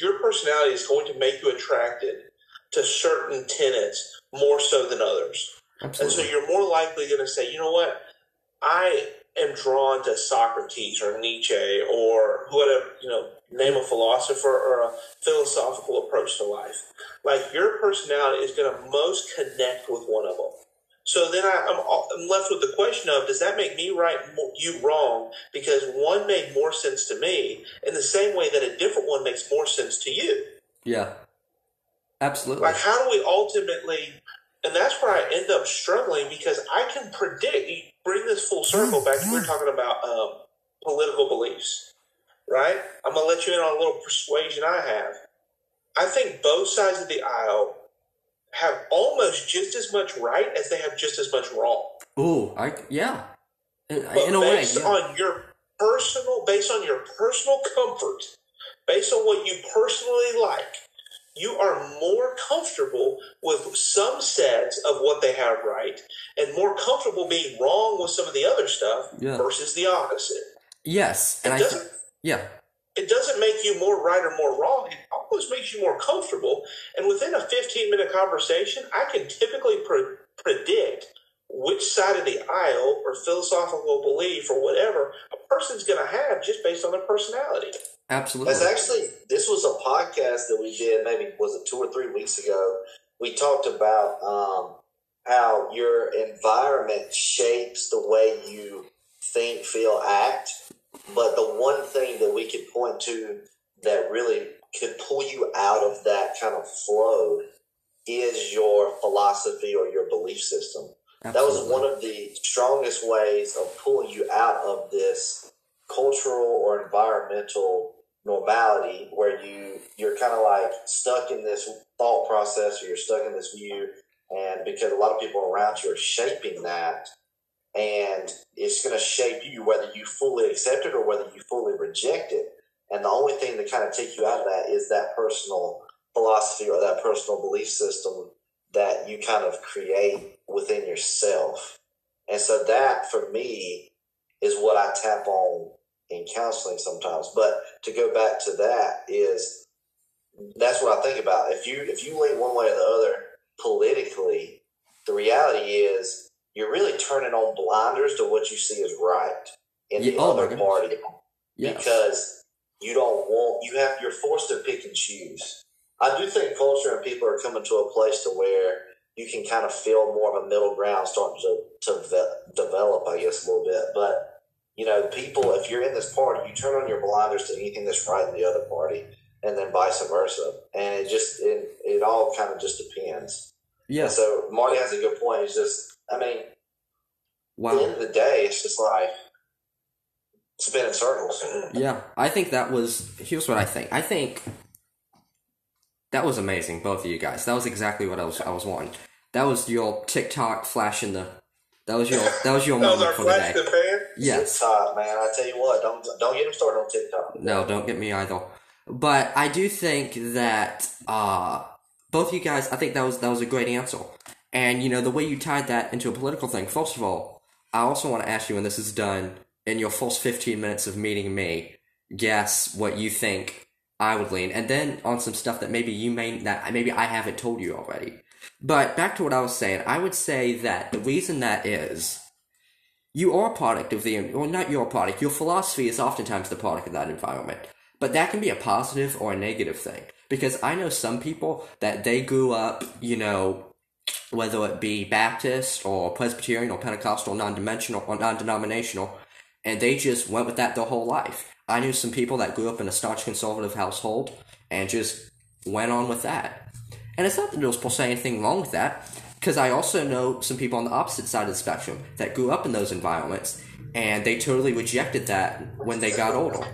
your personality is going to make you attracted to certain tenets more so than others. And so you're more likely going to say, you know what, I am drawn to Socrates or Nietzsche or whatever, you know, name a philosopher or a philosophical approach to life. Like your personality is going to most connect with one of them. So then I, I'm, I'm left with the question of, does that make me right, you wrong? Because one made more sense to me in the same way that a different one makes more sense to you. Yeah, absolutely. Like, how do we ultimately, and that's where I end up struggling because I can predict, bring this full circle back we were talking about um, political beliefs, right? I'm going to let you in on a little persuasion I have. I think both sides of the aisle have almost just as much right as they have just as much wrong. Ooh, I yeah. In, But in a way, yeah. on your personal, based on your personal comfort, based on what you personally like, you are more comfortable with some sets of what they have right, and more comfortable being wrong with some of the other stuff Yeah. versus the opposite. yes, and It I doesn't. yeah, It doesn't make you more right or more wrong. It almost makes you more comfortable. And within a 15 minute conversation, I can typically pre- predict which side of the aisle or philosophical belief or whatever a person's going to have just based on their personality. absolutely. That's actually this was a podcast that we did maybe was it two or three weeks ago. We talked about um, how your environment shapes the way you think, feel, act. But the one thing that we could point to that really could pull you out of that kind of flow is your philosophy or your belief system. That was one of the strongest ways of pulling you out of this cultural or environmental normality where you you're kind of like stuck in this thought process or you're stuck in this view and because a lot of people around you are shaping that and it's going to shape you whether you fully accept it or whether you fully reject it. And the only thing to kind of take you out of that is that personal philosophy or that personal belief system that you kind of create within yourself. And so that for me is what I tap on in counseling sometimes. But to go back to that is that's what I think about. If you if you lean one way or the other politically, the reality is you're really turning on blinders to what you see as right in the Yeah, oh other party yes. because you don't want you have you're forced to pick and choose. I do think culture and people are coming to a place to where you can kind of feel more of a middle ground starting to to ve- develop, I guess, a little bit. But you know, people, if you're in this party, you turn on your blinders to anything that's right in the other party, and then vice versa. And it just it, it all kind of just depends. And so Marty has a good point. It's just, I mean, at the end of the day, it's just like spinning circles. Yeah, I think that was. Here's what I think. I think that was amazing, both of you guys. That was exactly what I was. I was wanting. That was your TikTok flash in the. That was your. That was your [laughs] That was moment our for the flash day. the fan. Yes. TikTok, man. I tell you what, don't don't get him started on TikTok. No, don't get me either. But I do think that uh, both of you guys. I think that was that was a great answer, And you know, the way you tied that into a political thing, first of all, I also want to ask you when this is done, in your first 15 minutes of meeting me, guess what you think I would lean, and then on some stuff that maybe you may that maybe I haven't told you already. But back to what I was saying, I would say that the reason that is you are a product of the well not your product, your philosophy is oftentimes the product of that environment. But that can be a positive or a negative thing. Because I know some people that they grew up, you know, whether it be Baptist or Presbyterian or Pentecostal, non-dimensional or non-denominational, and they just went with that their whole life. I knew some people that grew up in a staunch conservative household and just went on with that. And it's not that there's per se anything wrong with that, because I also know some people on the opposite side of the spectrum that grew up in those environments and they totally rejected that when they got older.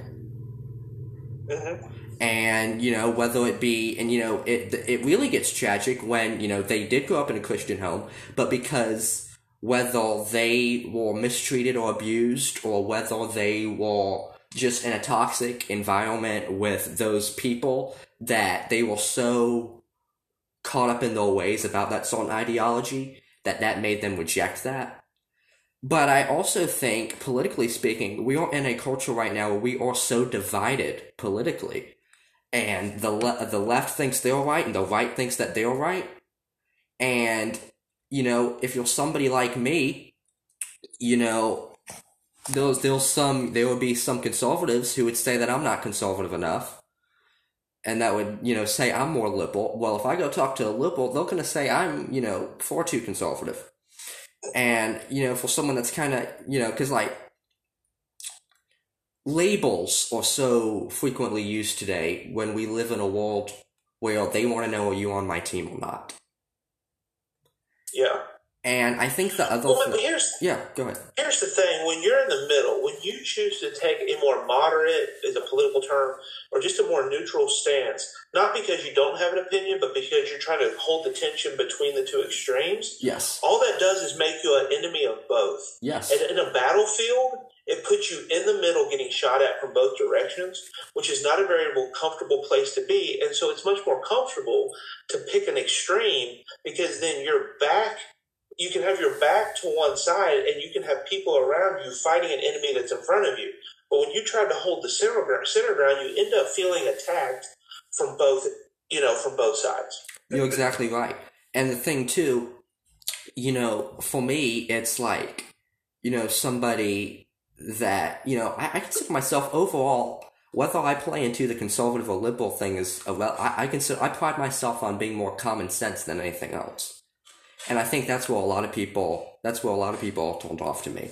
Mm-hmm. And you know whether it be, and you know it it really gets tragic when you know they did grow up in a Christian home, but because whether they were mistreated or abused, or whether they were just in a toxic environment with those people that they were so caught up in their ways about that certain ideology that that made them reject that. But I also think, politically speaking, we are in a culture right now where we are so divided politically, and the le- the left thinks they're right, and the right thinks that they're right. And you know, if you're somebody like me, you know, there's there's some there would be some conservatives who would say that I'm not conservative enough, and that would you know say I'm more liberal. Well, if I go talk to a liberal, they're gonna say I'm you know far too conservative. And you know, for someone that's kind of you know, because like labels are so frequently used today when we live in a world where they want to know are you on my team or not. Yeah. And I think the other Well, but thi- here's yeah, go ahead. here's the thing: when you're in the middle, when you choose to take a more moderate, is a political term, or just a more neutral stance, not because you don't have an opinion, but because you're trying to hold the tension between the two extremes, Yes, all that does is make you an enemy of both. yes, And in a battlefield, it puts you in the middle getting shot at from both directions, which is not a very comfortable place to be. And so it's much more comfortable to pick an extreme because then you're back, you can have your back to one side and you can have people around you fighting an enemy that's in front of you. But when you try to hold the center ground, center ground, you end up feeling attacked from both, you know, from both sides. you're exactly right. And the thing too, you know, for me, it's like, you know, somebody that you know, I, I consider myself overall. Whether I play into the conservative or liberal thing is well, I, I consider I pride myself on being more common sense than anything else, and I think that's where a lot of people that's where a lot of people turned off to me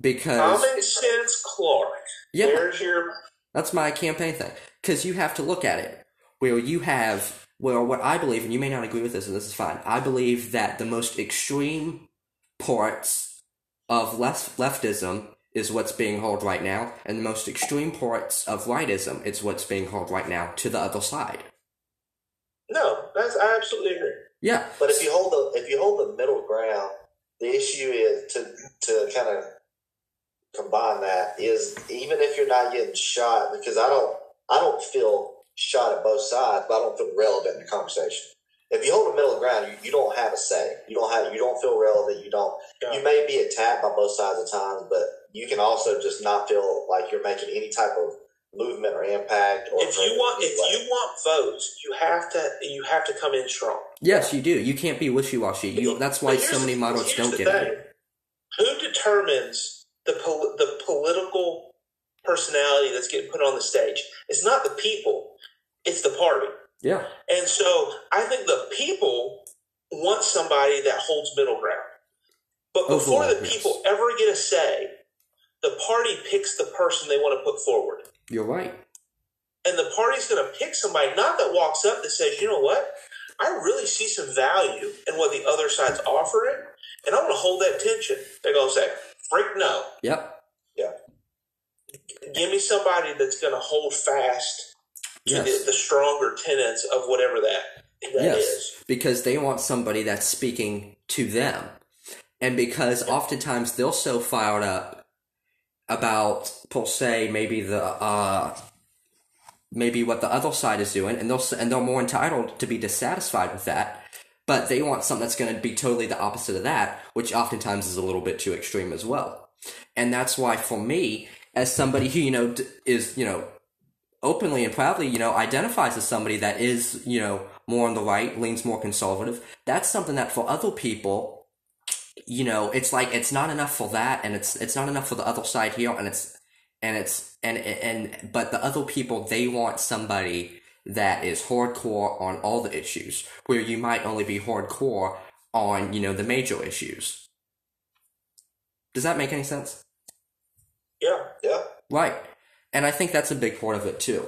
because Common sense, Clark. yeah, There's your That's my campaign thing. Because you have to look at it where you have, well, what I believe, and you may not agree with this, and this is fine. I believe that the most extreme parts of left leftism is what's being held right now, and the most extreme parts of rightism is what's being held right now to the other side. no. That's I absolutely agree. Yeah, But if you hold the if you hold the middle ground, the issue is to to kind of combine that is even if you're not getting shot because I don't I don't feel shot at both sides, but I don't feel relevant in the conversation. If you hold a middle ground, you, you don't have a say. You don't have you don't feel relevant. You don't. Yeah. You may be attacked by both sides at times, but you can also just not feel like you're making any type of movement or impact. Or if you want if you want votes, you have to you have to come in strong. Yes, you do. You can't be wishy washy. That's why so many moderates don't get thing. it. Who determines the pol- the political personality that's getting put on the stage? It's not the people; it's the party. Yeah, And so I think the people want somebody that holds middle ground. But before Overall, the yes. people ever get a say, the party picks the person they want to put forward. you're right. And the party's going to pick somebody, not that walks up that says, you know what? I really see some value in what the other side's offering, and I want to hold that tension. They're going to say, freak no. Yep. Yeah. Give me somebody that's going to hold fast to Yes. the, the stronger tenets of whatever that, that yes, is. because they want somebody that's speaking to them. And because oftentimes they're so fired up about, per se, maybe the, uh, maybe what the other side is doing, and they're, and they're more entitled to be dissatisfied with that. but they want something that's going to be totally the opposite of that, which oftentimes is a little bit too extreme as well. And that's why, for me, as somebody who you know is you know openly and proudly you know identifies as somebody that is you know more on the right, leans more conservative, that's something that for other people, you know, it's like it's not enough for that, and it's it's not enough for the other side here, and it's and it's and and but the other people they want somebody that is hardcore on all the issues, where you might only be hardcore on, you know, the major issues. Does that make any sense? Yeah. Yeah. Right. And I think that's a big part of it too.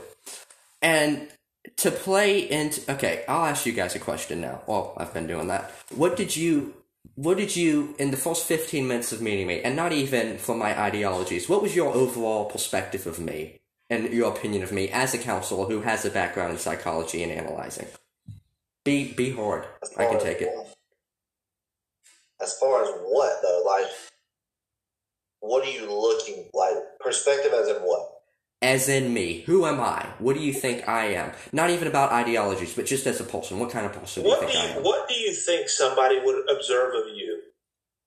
And to play into okay, I'll ask you guys a question now. Well, I've been doing that. What did you what did you in the first 15 minutes of meeting me and not even for my ideologies what was your overall perspective of me and your opinion of me as a counselor who has a background in psychology and analyzing be be hard i can take as- it As far as what though, like, what are you looking like? Perspective as in what? As in me who am i what do you think i am not even about ideologies but just as a person what kind of person do you What think do i you am What do you think somebody would observe of you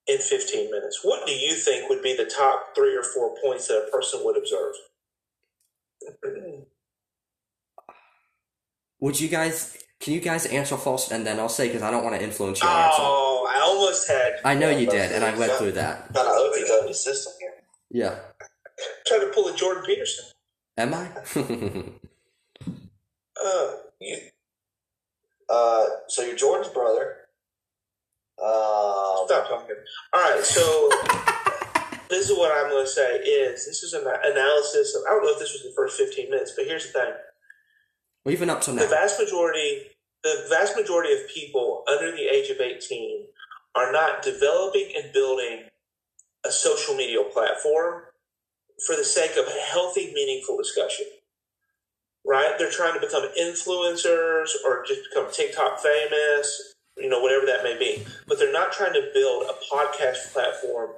in 15 minutes? What do you think would be the top three or four points that a person would observe? [clears throat] would you guys can you guys answer false and then i'll say because i don't want to influence your answer Oh, I almost had I know you did, and I went through that. Kind of open to the system here. Yeah. tried to pull a Jordan Peterson. Am I? [laughs] Uh, you, Uh, so you're Jordan's brother. Um, stop talking. All right, so [laughs] this is what I'm going to say is this is an analysis of I don't know if this was the first 15 minutes, but here's the thing: well, even up to now. the vast majority, the vast majority of people under the age of 18 are not developing and building a social media platform for the sake of a healthy, meaningful discussion. Right? They're trying to become influencers or just become TikTok famous, you know, whatever that may be. But they're not trying to build a podcast platform,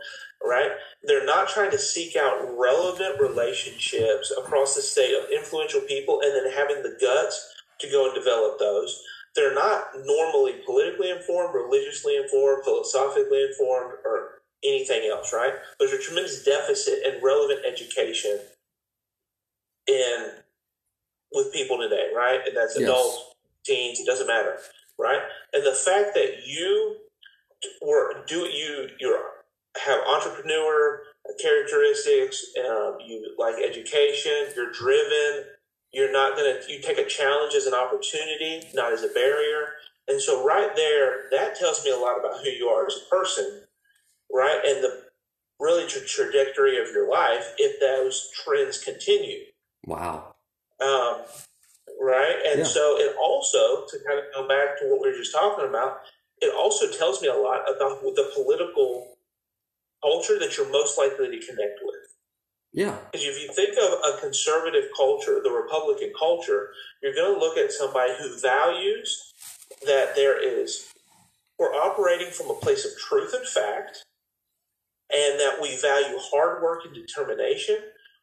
right? They're not trying to seek out relevant relationships across the state of influential people and then having the guts to go and develop those. They're not normally politically informed, religiously informed, philosophically informed, or anything else, right? There's a tremendous deficit in relevant education in with people today, right? And that's Yes. adults, teens, it doesn't matter, right? And the fact that you were do you you have entrepreneur characteristics, um, you like education, you're driven, you're not gonna you take a challenge as an opportunity, not as a barrier. And so right there, that tells me a lot about who you are as a person, right? And the really tra- trajectory of your life if those trends continue Wow. um, right? And Yeah. so it also, to kind of go back to what we were just talking about, it also tells me a lot about the political culture that you're most likely to connect with. Yeah. Because if you think of a conservative culture, the Republican culture, you're going to look at somebody who values that there is, we're operating from a place of truth and fact, and that we value hard work and determination.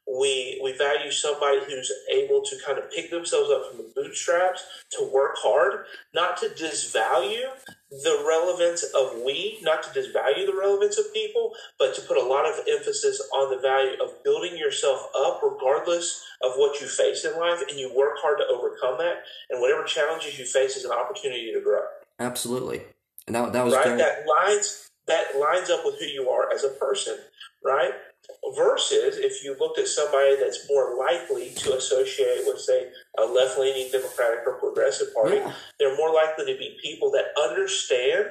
We we value somebody who's able to kind of pick themselves up from the bootstraps to work hard, not to disvalue the relevance of we, not to disvalue the relevance of people, but to put a lot of emphasis on the value of building yourself up regardless of what you face in life and you work hard to overcome that and whatever challenges you face is an opportunity to grow Absolutely. And that, that was right great. that lines that lines up with who you are as a person right? Versus if you looked at somebody that's more likely to associate with say a left-leaning democratic or progressive party Yeah. they're more likely to be people that understand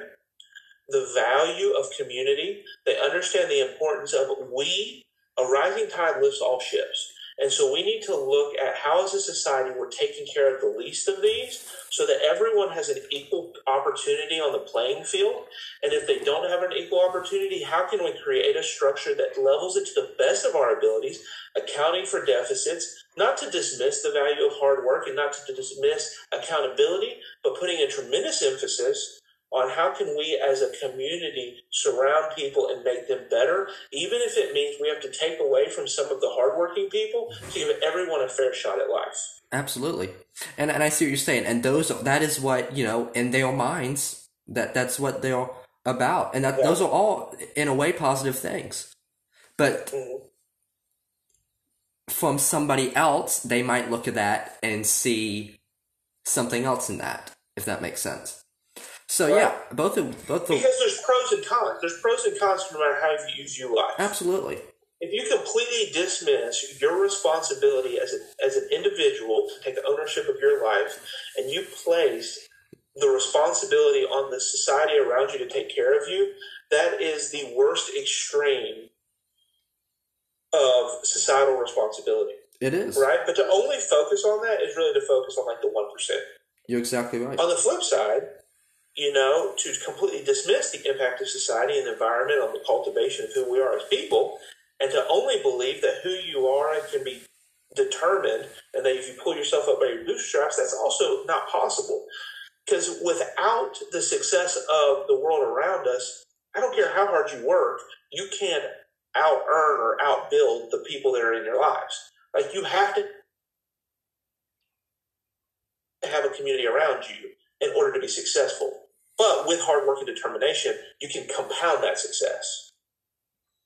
the value of community. They understand the importance of we a rising tide lifts all ships and so we need to look at how as a society we're taking care of the least of these so that everyone has an equal opportunity on the playing field. And if they don't have an equal opportunity, how can we create a structure that levels it to the best of our abilities, accounting for deficits, not to dismiss the value of hard work and not to dismiss accountability, but putting a tremendous emphasis on how can we as a community surround people and make them better, even if it means we have to take away from some of the hardworking people to give everyone a fair shot at life. Absolutely. And and I see what you're saying. And those that is what, you know, in their minds, That that's what they're about, and that Yeah. those are all in a way positive things. But Mhm. from somebody else, they might look at that and see something else in that, if that makes sense. So Right. yeah, both of both of Because there's pros and cons. There's pros and cons no matter how you use your life. absolutely. If you completely dismiss your responsibility as, a, as an individual to take ownership of your life and you place the responsibility on the society around you to take care of you, that is the worst extreme of societal responsibility, It is. right? But to only focus on that is really to focus on like the 1%. You're exactly right. On the flip side, you know, to completely dismiss the impact of society and the environment on the cultivation of who we are as people, and to only believe that who you are can be determined, and that if you pull yourself up by your bootstraps, that's also not possible. Because without the success of the world around us, I don't care how hard you work, you can't out earn or out build the people that are in your lives. Like you have to have a community around you in order to be successful. But with hard work and determination, you can compound that success.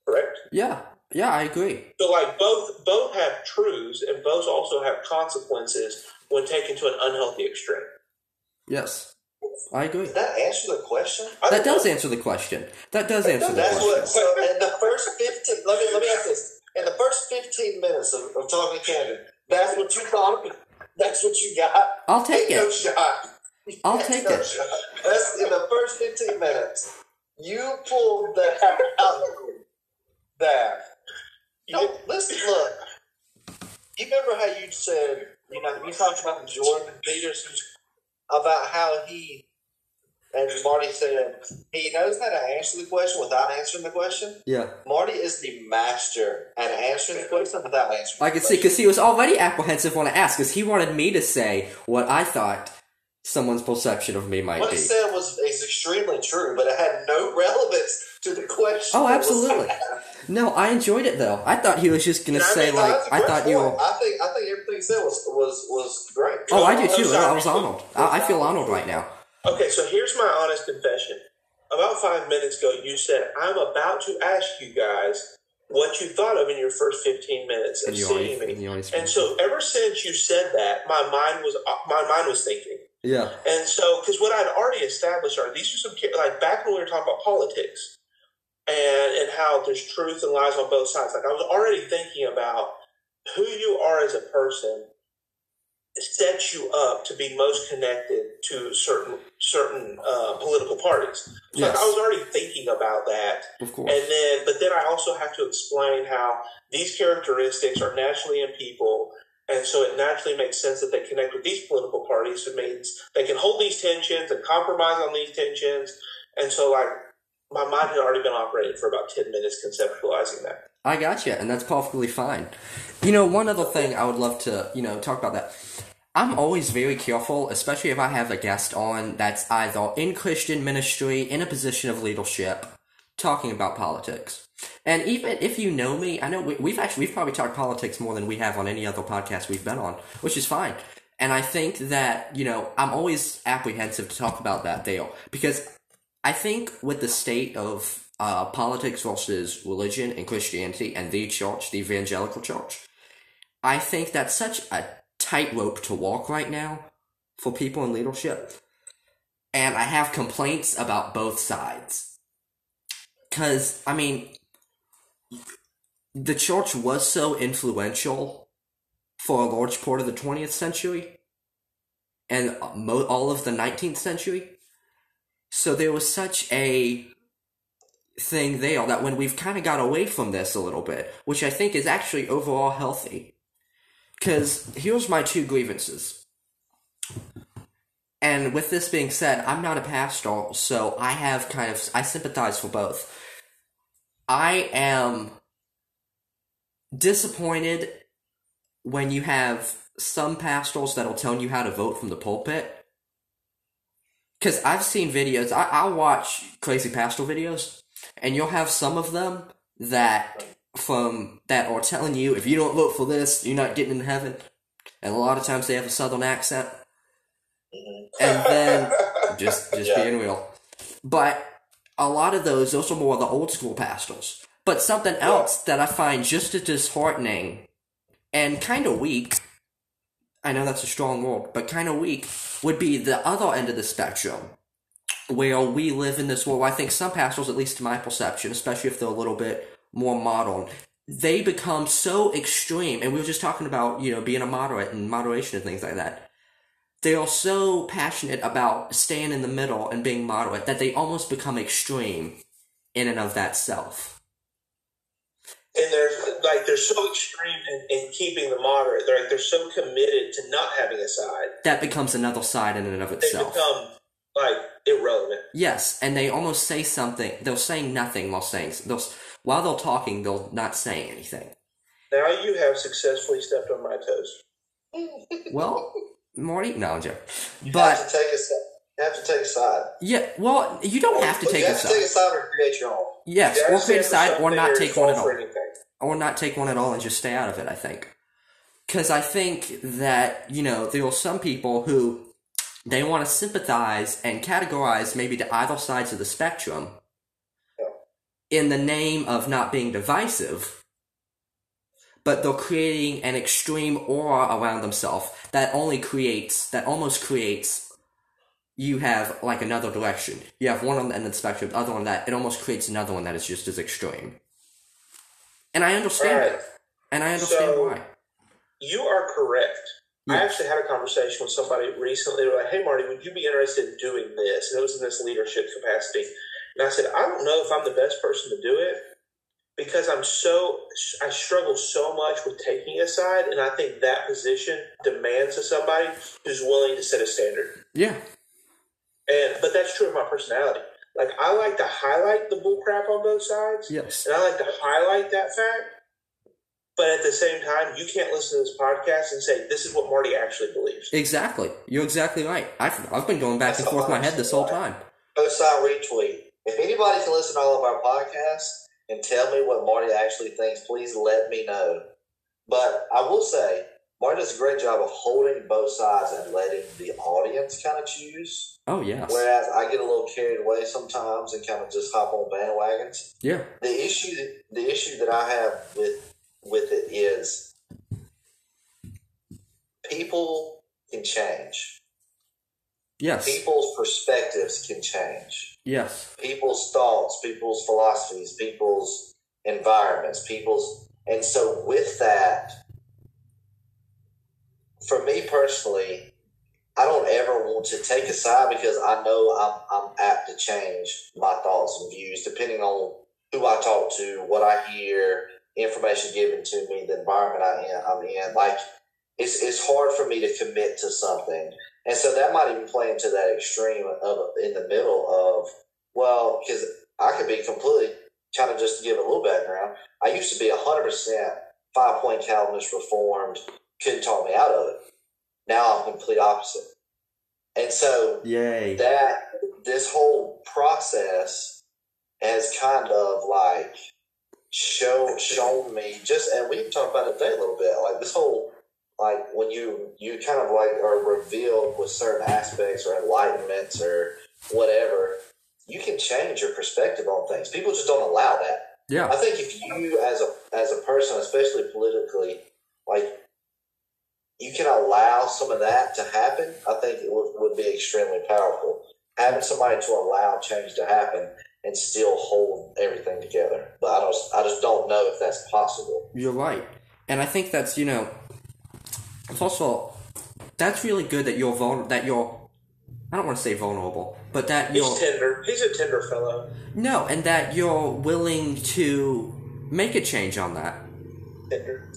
Correct? Yeah, yeah, I agree. So like both both have truths and both also have consequences when taken to an unhealthy extreme. Yes, I agree. Did that answer the question? I That think does answer the question. That does answer the That's question. what. So in the first fifteen, let me let me ask this. In the first fifteen minutes of, of talking to Camden, that's what you thought. of- That's what you got. I'll take No it. shot. I'll Ain't take no it. That's in the first fifteen minutes. You pulled that out. That. You know, listen, look. You remember how you said, you know, you talked about Jordan Peterson about how he and Marty said he knows how to answer the question without answering the question. Yeah, Marty is the master at answering the question without answering. I the can see because he was already apprehensive when I asked because he wanted me to say what I thought someone's perception of me might What be. he said was is extremely true, but it had no relevance to the question. Oh, absolutely. No, I enjoyed it though. I thought he was just know, I say mean, like, "I a I great thought you were. I think I think everything he said was was was great. Oh, I do I'm too. I was honored. I, I feel honored right now. Okay, so here's my honest confession. About five minutes ago, you said, I'm about to ask you guys what you thought of in your first 15 minutes of seeing me. and you already And so, ever since you said that, my mind was my mind was thinking. Yeah, And so, because what I'd already established are these are some like back when we were talking about politics, and and how there's truth and lies on both sides. Like I was already thinking about who you are as a person sets you up to be most connected to certain certain uh, political parties. So like, Yes. I was already thinking about that, of course. and then but then I also have to explain how these characteristics are naturally in people. And so it naturally makes sense that they connect with these political parties. It means they can hold these tensions and compromise on these tensions. And so, like, my mind had already been operating for about 10 minutes conceptualizing that. I got you, and that's perfectly fine. You know, one other thing I would love to, you know, talk about that. I'm always very careful, especially if I have a guest on that's either in Christian ministry, in a position of leadership, talking about politics. And even if you know me, I know we, we've actually we've probably talked politics more than we have on any other podcast we've been on, which is fine. And I think that you know I'm always apprehensive to talk about that there because I think with the state of uh, politics versus religion and Christianity and the church, the evangelical church, I think that's such a tightrope to walk right now for people in leadership. And I have complaints about both sides. Because, I mean, the church was so influential for a large part of the 20th century and mo- all of the 19th century. So there was such a thing there that when we've kind of got away from this a little bit, which I think is actually overall healthy. Because here's my two grievances. And with this being said, I'm not a pastor, so I have kind of, I sympathize for both. I am disappointed when you have some pastors that'll tell you how to vote from the pulpit. Because I've seen videos, I, I'll watch crazy pastor videos, and you'll have some of them that from that are telling you if you don't vote for this, you're not getting into heaven. And a lot of times they have a southern accent. Mm-hmm. And then [laughs] just just Yeah. being real. but a lot of those, those are more the old school pastors. But something else that I find just as disheartening and kind of weak, I know that's a strong word, but kind of weak, would be the other end of the spectrum. Where we live in this world, I think some pastors, at least to my perception, especially if they're a little bit more modern, they become so extreme. And we were just talking about, you know, being a moderate and moderation and things like that they are so passionate about staying in the middle and being moderate that they almost become extreme in and of that self. And they're like they're so extreme in, in keeping the moderate. They're like they're so committed to not having a side. That becomes another side in and of itself. They become like irrelevant. Yes, and they almost say something. They'll say nothing while saying. They'll while they're talking, they'll not say anything. Now you have successfully stepped on my toes. Well, Marty, no, I'm joking. You But have to take a side. You have to take a side. yeah, well, you don't have to take you a have to take a side. side or create your own. Yes, You or create a side, or not take one at all. or not take one at all and just stay out of it, I think. Because I think that, you know, there are some people who they want to sympathize and categorize maybe to either sides of the spectrum in the name of not being divisive, but they're creating an extreme aura around themselves that only creates, that almost creates you have like another direction. You have one on the end of the spectrum, the other on that. It almost creates another one that is just as extreme. And I understand Right. it. And I understand So- why. You are correct. I actually had a conversation with somebody recently. They were like, "Hey, Marty, would you be interested in doing this?" And it was in this leadership capacity. And I said, "I don't know if I'm the best person to do it because I'm so I struggle so much with taking a side, and I think that position demands of somebody who's willing to set a standard. Yeah. And but that's true of my personality. Like I like to highlight the bullcrap on both sides, Yes. and I like to highlight that fact. But at the same time, you can't listen to this podcast and say this is what Marty actually believes. Exactly. You're exactly right. I've, I've been going back That's and forth in my head this whole time. Post side retweet. If anybody can listen to all of our podcasts and tell me what Marty actually thinks, please let me know. But I will say, Marty does a great job of holding both sides and letting the audience kind of choose. Oh, yes. Whereas I get a little carried away sometimes and kind of just hop on bandwagons. Yeah. The issue, the issue that I have with with it is people can change. Yes. People's perspectives can change. Yes. people's thoughts, people's philosophies, people's environments, people's and so with that, for me personally, I don't ever want to take a side because I know I'm I'm apt to change my thoughts and views depending on who I talk to, what I hear, information given to me, the environment I am, I'm in. Like it's it's hard for me to commit to something, and so that might even play into that extreme of in the middle of well, because I could be completely kind of just to give a little background. I used to be hundred percent five point Calvinist reformed, couldn't talk me out of it. Now I'm complete opposite, and so Yay. that this whole process has kind of like show shown me just and we can talk about it today a little bit like this whole like when you you kind of like are revealed with certain aspects or enlightenments or whatever you can change your perspective on things people just don't allow that Yeah. I think if you, as a as a person, especially politically, like you can allow some of that to happen, I think it would, would be extremely powerful. Having somebody to allow change to happen and still hold everything together, but I just I just don't know if that's possible. You're right. And I think that's, you know, first of all, that's really good that you're vulnerable, that you're, I don't want to say vulnerable, but that you're, He's tender. He's a tender fellow. no, and that you're willing to make a change on that. Tender.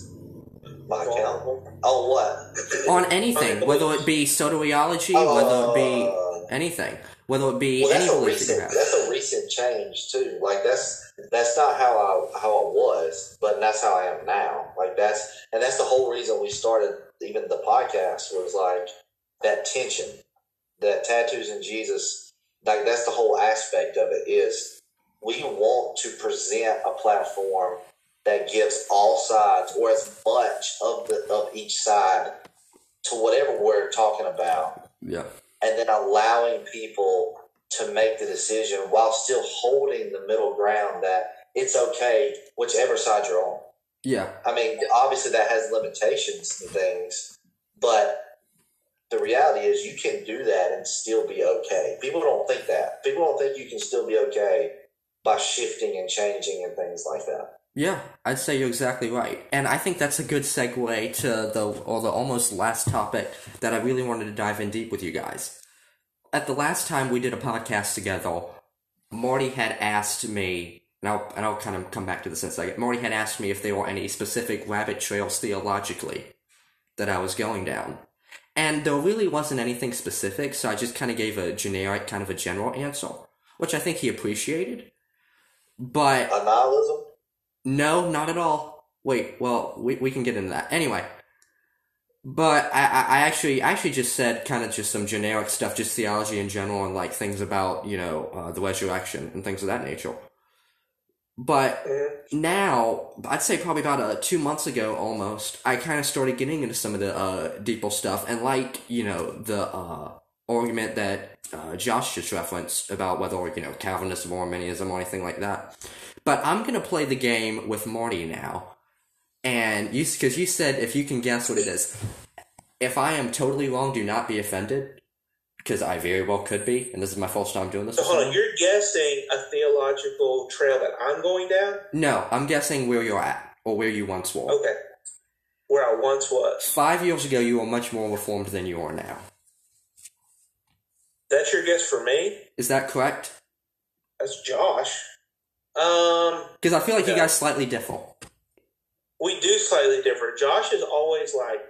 My account on what? On anything, whether it be soteriology, whether it be Uh, anything, whether it be Well, any that's a belief that you recent. have. That's a recent change too. Like that's that's not how I how I was, but that's how I am now. Like that's and that's the whole reason we started even the podcast was like that tension, that tattoos and Jesus. Like that's the whole aspect of it is we want to present a platform that gives all sides or as much of the of each side to whatever we're talking about Yeah. and then allowing people to make the decision while still holding the middle ground that it's okay, whichever side you're on. Yeah. I mean, obviously that has limitations and things, but the reality is you can do that and still be okay. People don't think that. People don't think you can still be okay by shifting and changing and things like that. Yeah, I'd say you're exactly right. And I think that's a good segue to the or the almost last topic that I really wanted to dive in deep with you guys. At the last time we did a podcast together, Marty had asked me, and I'll, and I'll kind of come back to this in a second. Marty had asked me if there were any specific rabbit trails theologically that I was going down. And there really wasn't anything specific, so I just kind of gave a generic, kind of a general answer, which I think he appreciated. But Nihilism? no, not at all. Wait, well, we, we can get into that. Anyway. But I, I actually I actually just said kind of just some generic stuff, just theology in general, and like things about you know uh, the resurrection and things of that nature. But now, I'd say probably about uh, two months ago almost, I kind of started getting into some of the uh, deeper stuff, and like you know the uh, argument that uh, Josh just referenced about whether you know Calvinism or Arminianism or anything like that. But I'm gonna play the game with Marty now, and you because you said if you can guess what it is. If I am totally wrong, do not be offended, because I very well could be, and this is my first time doing this. So hold on, you're guessing a theological trail that I'm going down? No, I'm guessing where you're at or where you once were. Okay. Where I once was. Five years ago, you were much more reformed than you are now. That's your guess for me? Is that correct? That's Josh. Um, Because I feel like you guys slightly differ. We do slightly differ. Josh is always like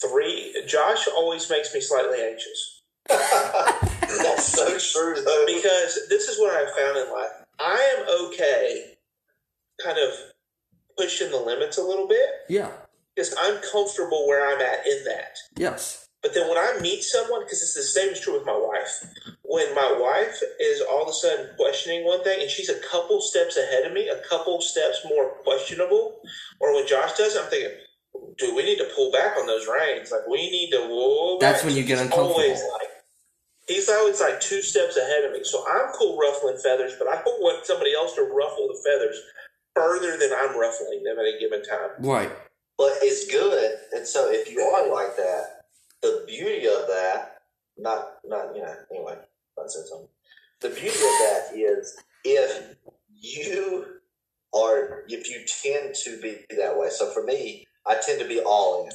three. Josh always makes me slightly anxious [laughs] That's so [laughs] true, though. because this is what I've found in life. I am okay, kind of pushing the limits a little bit Yeah. because I'm comfortable where I'm at in that. Yes. But then when I meet someone, because it's the same is true with my wife. When my wife is all of a sudden questioning one thing, and she's a couple steps ahead of me, a couple steps more questionable, or when Josh does, I'm thinking, dude, we need to pull back on those reins. Like we need to whoa. That's when you get He's uncomfortable. Always like, he's always like two steps ahead of me. So I'm cool ruffling feathers, but I don't want somebody else to ruffle the feathers further than I'm ruffling them at a given time. Right. But it's good, and so if you are like that, the beauty of that, not not you know, anyway, The beauty of that is if you are if you tend to be that way. So for me, I tend to be all in.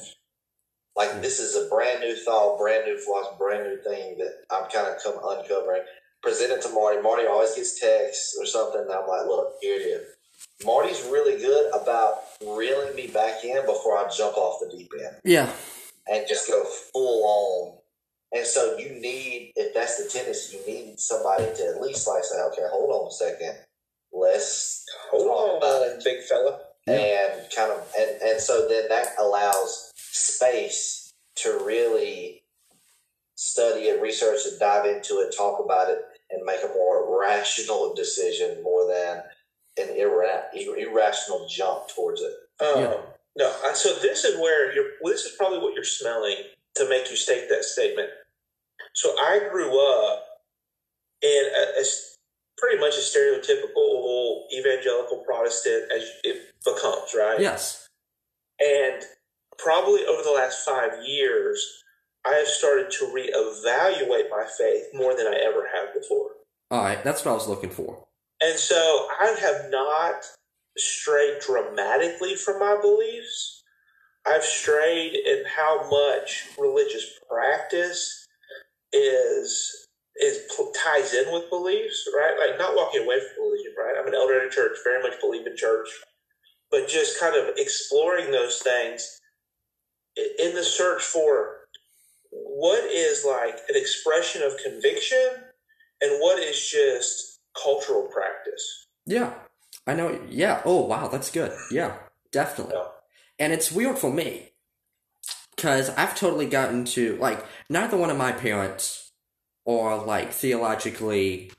Like hmm. this is a brand new thought, brand new philosophy, brand new thing that I'm kind of come uncovering. Present it to Marty. Marty always gets texts or something. And I'm like, look, here it is. Marty's really good about reeling me back in before I jump off the deep end Yeah. and just go full on. And so you need, if that's the tendency, you need somebody to at least like say, okay, hold on a second, let's Hold on, big fella. and kind of, and, and so then that allows space to really study it, research it, dive into it, talk about it, and make a more rational decision more than an irra- irrational jump towards it. Um, Yeah. No, so this is where you're. Well, this is probably what you're smelling to make you state that statement. So I grew up in a, a pretty much a stereotypical evangelical Protestant as it becomes, right? Yes. And probably over the last five years, I have started to reevaluate my faith more than I ever have before. All right. That's what I was looking for. And so I have not strayed dramatically from my beliefs. I've strayed in how much religious practice is is ties in with beliefs, right? Like not walking away from religion, right? I'm an elder in a church, very much believe in church, but just kind of exploring those things in the search for what is like an expression of conviction and what is just cultural practice. Yeah. I know. Yeah. Oh, wow. That's good. Yeah. Definitely. Yeah. And it's weird for me. Because I've totally gotten to, like, neither one of my parents are, like, theologically.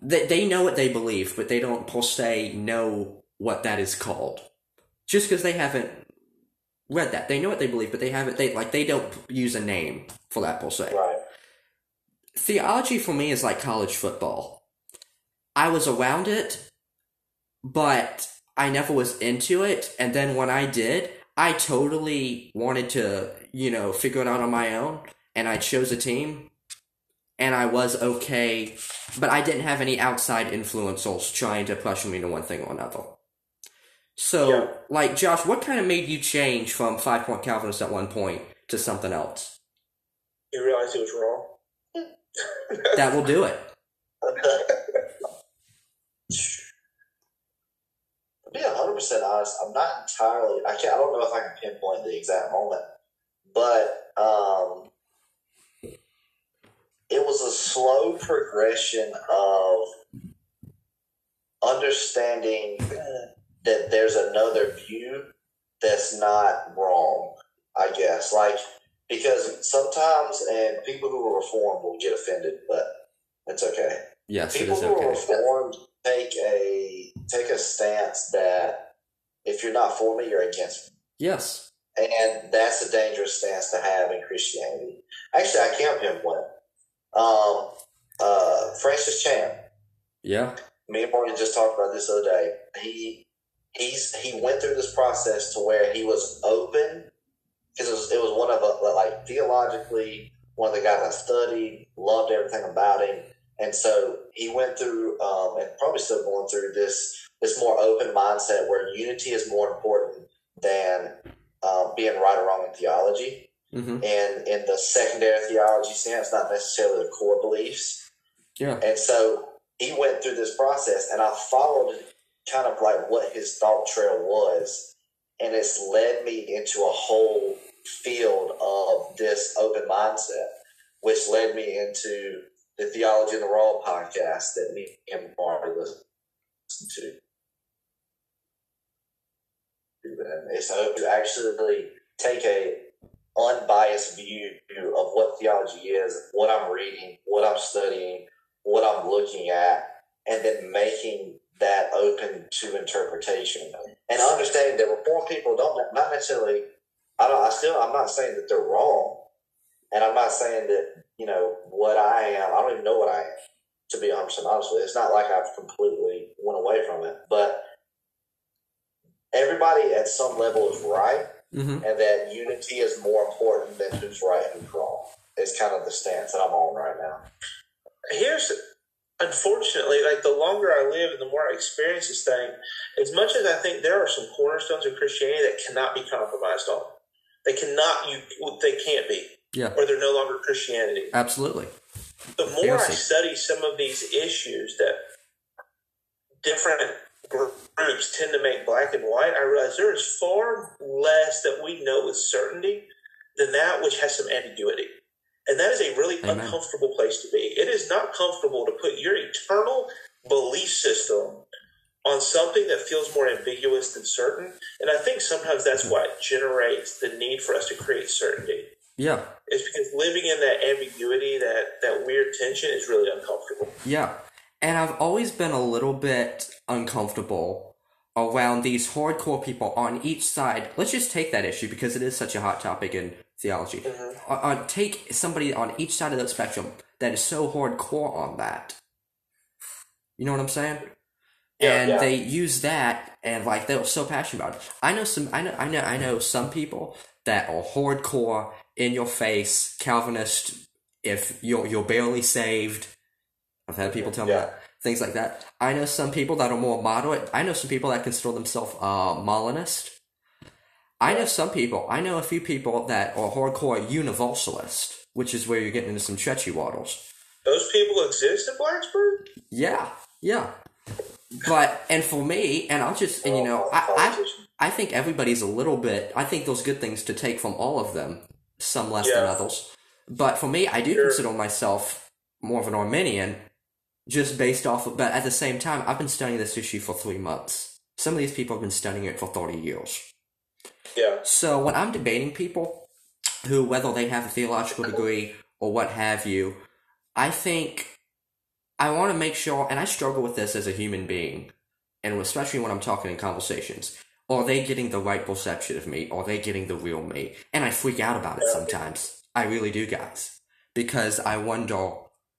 They, they know what they believe, but they don't per se know what that is called. Just because they haven't read that. They know what they believe, but they haven't, they, like, they don't use a name for that per se. Right. theology for me is like college football. I was around it, but I never was into it. And then when I did, I totally wanted to, you know, figure it out on my own. And I chose a team. And I was okay, but I didn't have any outside influencers trying to pressure me to one thing or another. So, Yeah. like, Josh, what kind of made you change from five point Calvinist at one point to something else? You realize he was wrong. That will do it. [laughs] [laughs] Be hundred percent honest, I'm not entirely. I can't. I don't know if I can pinpoint the exact moment, but um, it was a slow progression of understanding that there's another view that's not wrong. I guess, like because sometimes, and people who are reformed will get offended, but it's okay Yes, it people who are reformed take a take a stance that if you're not for me, you're against me, Yes. and that's a dangerous stance to have in Christianity. Actually, I can't pinpoint. Um, uh, Francis Chan, Yeah. me and Morgan just talked about this the other day. He he's he went through this process to where he was open because it was it was one of a, like theologically one of the guys I studied, loved everything about him, and so he went through um, and probably still going through this this more open mindset where unity is more important than um, being right or wrong in theology Mm-hmm. and in the secondary theology sense, not necessarily the core beliefs. Yeah. And so he went through this process, and I followed kind of like what his thought trail was, and it's led me into a whole field of this open mindset, which led me into the Theology in the Raw podcast that me and Marty listen to. And it's to actually take a unbiased view of what theology is, what I'm reading, what I'm studying, what I'm looking at, and then making that open to interpretation and understanding that reform people don't not necessarily. I don't. I still. I'm not saying that they're wrong, and I'm not saying that you know what I am. I don't even know what I am. To be 100 percent honest with you, it's not like I've completely went away from it, but everybody at some level is right Mm-hmm. and that unity is more important than who's right and who's wrong. It's kind of the stance that I'm on right now. Here's, unfortunately, like the longer I live and the more I experience this thing, as much as I think there are some cornerstones of Christianity that cannot be compromised on, they cannot, you, they can't be, Yeah. or they're no longer Christianity. Absolutely. the more I study some of these issues that different groups tend to make black and white, I realize there is far less that we know with certainty than that which has some ambiguity. And that is a really Amen. uncomfortable place to be. It is not comfortable to put your eternal belief system on something that feels more ambiguous than certain. And I think sometimes that's hmm. what generates the need for us to create certainty. Yeah. It's because living in that ambiguity, that that weird tension, is really uncomfortable. Yeah. And I've always been a little bit uncomfortable around these hardcore people on each side. Let's just take that issue because it is such a hot topic in theology. On, on- take somebody on each side of the spectrum that is so hardcore on that. You know what I'm saying? Yeah, and yeah. they use that and like they're so passionate about it. I know some I know I know I know some people that are hardcore in your face Calvinist if you're you're barely saved. I've had people tell me Yeah. that. Things like that. I know some people that are more moderate. I know some people that consider themselves uh Molinist. I know some people, I know a few people that are hardcore universalist, which is where you're getting into some stretchy waddles. Those people exist in Blacksburg. Yeah, yeah. But and for me, and I'll just and you know, I, I I think everybody's a little bit. I think there's good things to take from all of them, some less than others. But for me, I do Sure. consider myself more of an Arminian, just based off of. But at the same time, I've been studying this issue for three months. Some of these people have been studying it for thirty years. Yeah, So when I'm debating people who, whether they have a theological degree or what have you, I think I want to make sure, and I struggle with this as a human being, and especially when I'm talking in conversations. Are they getting the right perception of me? Are they getting the real me? And I freak out about it sometimes. I really do, guys. Because I wonder,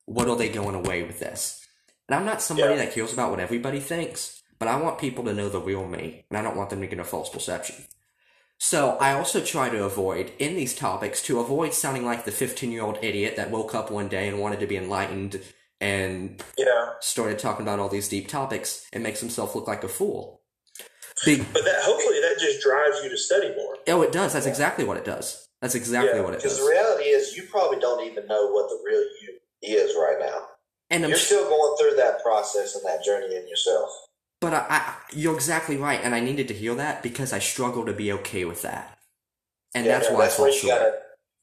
what are they going away with this? And I'm not somebody Yeah. that cares about what everybody thinks, but I want people to know the real me, and I don't want them to get a false perception. So I also try to avoid, in these topics, to avoid sounding like the 15 year old idiot that woke up one day and wanted to be enlightened and Yeah. started talking about all these deep topics and makes himself look like a fool. Big, But that hopefully that just drives you to study more. oh, it does. That's exactly what it does. That's exactly Yeah, what it does. Because the reality is, you probably don't even know what the real you is right now. And I'm You're sh- still going through that process and that journey in yourself. But I, I, you're exactly right, and I needed to hear that because I struggle to be okay with that, and Yeah, that's why I that's fall where short. gotta.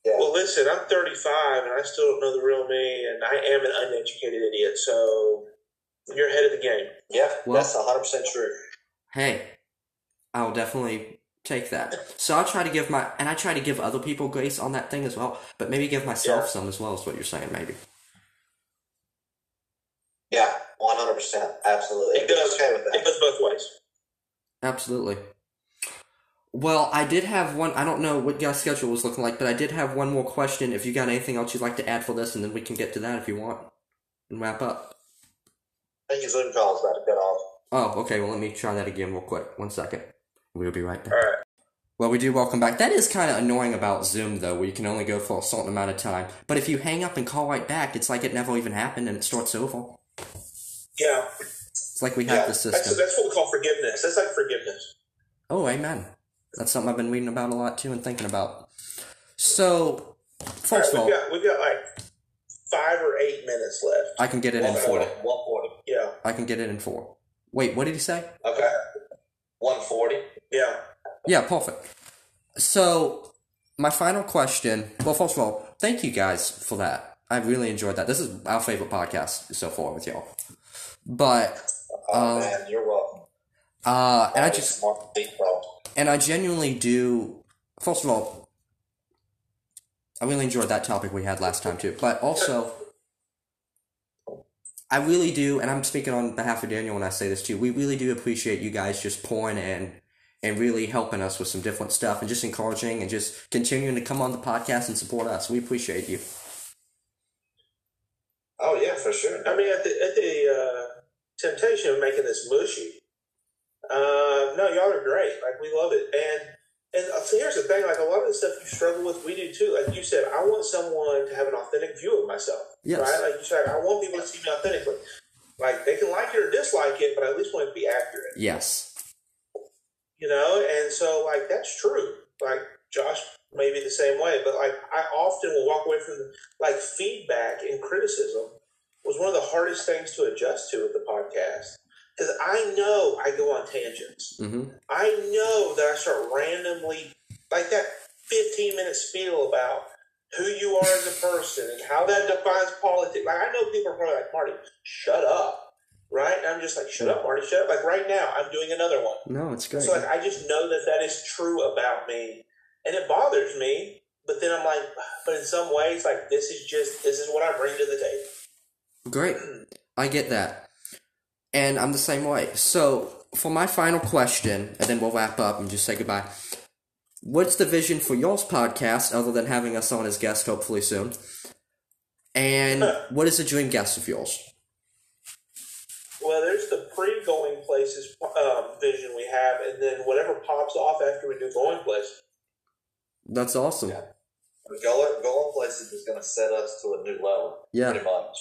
Yeah, Well, listen, I'm 35 and I still don't know the real me, and I am an uneducated idiot. So you're ahead of the game. yeah, Well- that's hundred percent true. Hey, I'll definitely take that. So I try to give my, and I try to give other people grace on that thing as well, but maybe give myself Yeah. some as well. Is what you're saying, maybe? Yeah, one hundred percent, absolutely. It does. Okay with that. It goes both ways. Absolutely. Well, I did have one. I don't know what your schedule was looking like, but I did have one more question. If you got anything else you'd like to add for this, and then we can get to that if you want, and wrap up. I think your Zoom call is about to cut off. Oh, okay. Well, let me try that again real quick. One second. We'll be right back. All right. Well, we do welcome back. That is kind of annoying about Zoom, though, where you can only go for a certain amount of time. But if you hang up and call right back, it's like it never even happened and it starts over. Yeah. It's like we have Yeah, the That's, system. that's what we call forgiveness. That's like forgiveness. Oh, amen. That's something I've been reading about a lot too and thinking about. So, All first of all, we've got we've got like five or eight minutes left. I can get it in four. 140. Uh, 140. Yeah. I can get it in four. Wait, what did he say? Okay. 140. Yeah. Yeah, perfect. So, my final question. Well, first of all, thank you guys for that. I really enjoyed that. This is our favorite podcast so far with y'all. But, Oh, Um, man, you're welcome. uh, and I just, Smart deep bro. and I genuinely do. First of all, I really enjoyed that topic we had last time too. But also, I really do, and I'm speaking on behalf of Daniel when I say this too. We really do appreciate you guys just pouring in and really helping us with some different stuff and just encouraging and just continuing to come on the podcast and support us. We appreciate you. Oh, yeah, for sure. I mean, at the at the uh, temptation of making this mushy. Uh, no, y'all are great. Like we love it, and and uh, so here's the thing: like a lot of the stuff you struggle with, we do too. Like you said, I want someone to have an authentic view of myself. Yes. Right? Like you said, I want people to see me authentically. Like they can like it or dislike it, but I at least want it to be accurate. Yes. You know, and so like that's true. Like Josh may be the same way, but like I often will walk away from like feedback and criticism was one of the hardest things to adjust to with the podcast because I know I go on tangents. Mm-hmm. I know that I start randomly like that fifteen minute spiel about who you are as a person and how that defines politics. Like I know people are probably like Marty, shut up. Right? And I'm just like, shut up, Marty, shut up. Like right now, I'm doing another one. No, it's great. So like I just know that that is true about me, and it bothers me. But then I'm like, [sighs] but in some ways, like this is just this is what I bring to the table. Great. I get that. And I'm the same way. So, for my final question, and then we'll wrap up and just say goodbye. What's the vision for y'all's podcast other than having us on as guests hopefully soon? And [laughs] what is a dream guest of yours? Well, there's the pre-going places um, vision we have, and then whatever pops off after we do going places. That's awesome. Yeah. Going, going places is going to set us to a new level, Yeah. pretty much.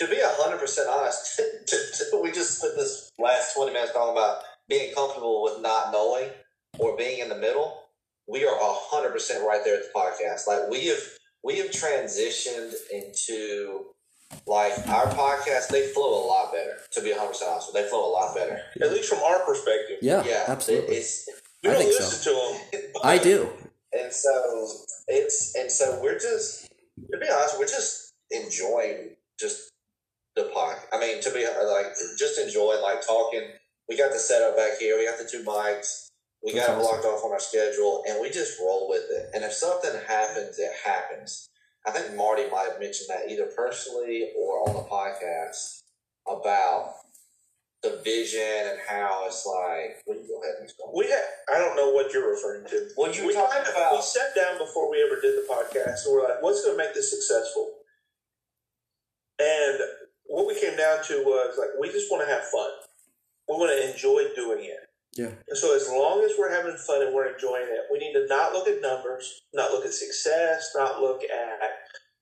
To be hundred percent honest, to, [laughs] to- we just spent this last twenty minutes talking about being comfortable with not knowing or being in the middle. We are hundred percent right there at the podcast. Like we have, we have transitioned into like our podcast. They flow a lot better. To be hundred percent honest, they flow a lot better. At least from our perspective, Yeah, yeah, absolutely. It's we I don't think so. listen to them. [laughs] I do. and so it's and so we're just to be honest, we're just enjoying just the pod. I mean, to be like just enjoying like talking. We got the setup back here. We got the two mics. We That's got it blocked off on our schedule, and we just roll with it. And if something happens, it happens. I think Marty might have mentioned that either personally or on the podcast about the vision and how it's like. Well, you go ahead and explain. We had, I don't know what you're referring to. Well, you we talking kind about- we sat down before we ever did the podcast, and we're like, what's going to make this successful? And what we came down to was like we just want to have fun. We want to enjoy doing it. Yeah. And so as long as we're having fun and we're enjoying it, we need to not look at numbers, not look at success, not look at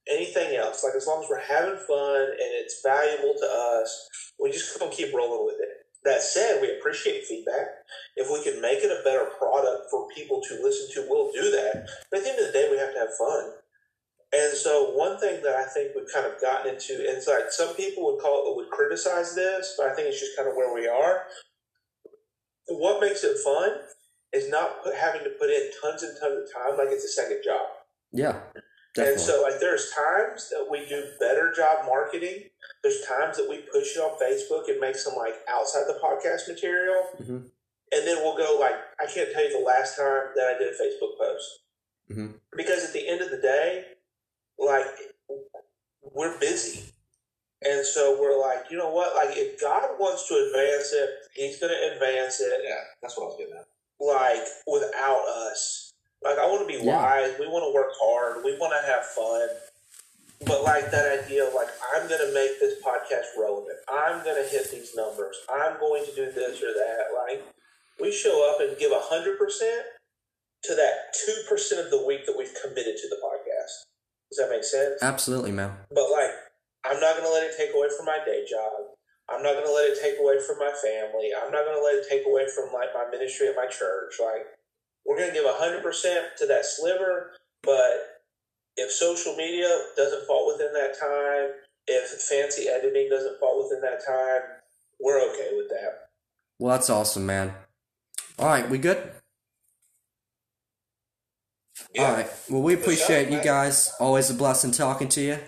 anything else. Like as long as we're having fun and it's valuable to us, we just gonna keep rolling with it. That said, we appreciate feedback. If we can make it a better product for people to listen to, we'll do that. But at the end of the day, we have to have fun. And so one thing that I think we've kind of gotten into, and it's like some people would call it would criticize this, but I think it's just kind of where we are. What makes it fun is not put, having to put in tons and tons of time like it's a second job. Yeah. And so, like, there's times that we do better job marketing. There's times that we push it on Facebook and make some like outside the podcast material, Mhm. and then we'll go like, I can't tell you the last time that I did a Facebook post Mhm. because at the end of the day, like, we're busy, and so we're like, you know what? Like, if God wants to advance it, He's going to advance it Yeah, that's what I was getting at. like without us. Like I want to be Yeah. wise. We want to work hard. We want to have fun. But like that idea of like I'm going to make this podcast relevant. I'm going to hit these numbers. I'm going to do this or that. Like we show up and give a hundred percent to that two percent of the week that we've committed to the podcast. Does that make sense? Absolutely, man. But like, I'm not going to let it take away from my day job. I'm not going to let it take away from my family. I'm not going to let it take away from like my ministry at my church. Like, we're going to give 100% to that sliver. But if social media doesn't fall within that time, if fancy editing doesn't fall within that time, we're okay with that. Well, that's awesome, man. All right, we good? All right. Well, we appreciate you guys. Always a blessing talking to you.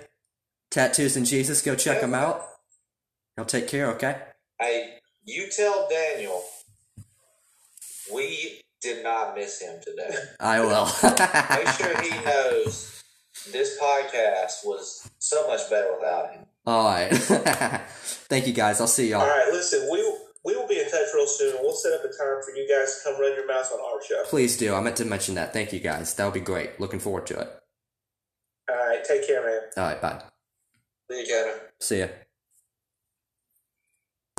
Tattoos and Jesus, go check them out. I'll take care, okay? Hey, you tell Daniel we did not miss him today. I will. [laughs] Make sure he knows this podcast was so much better without him. All right. [laughs] Thank you, guys. I'll see y'all. All right, listen, we, we will be in touch real soon. We'll set up a time for you guys to come run your mouth on our show. Please do. I meant to mention that. Thank you, guys. That would be great. Looking forward to it. All right, take care, man. All right, bye. See you, Kenner. See ya.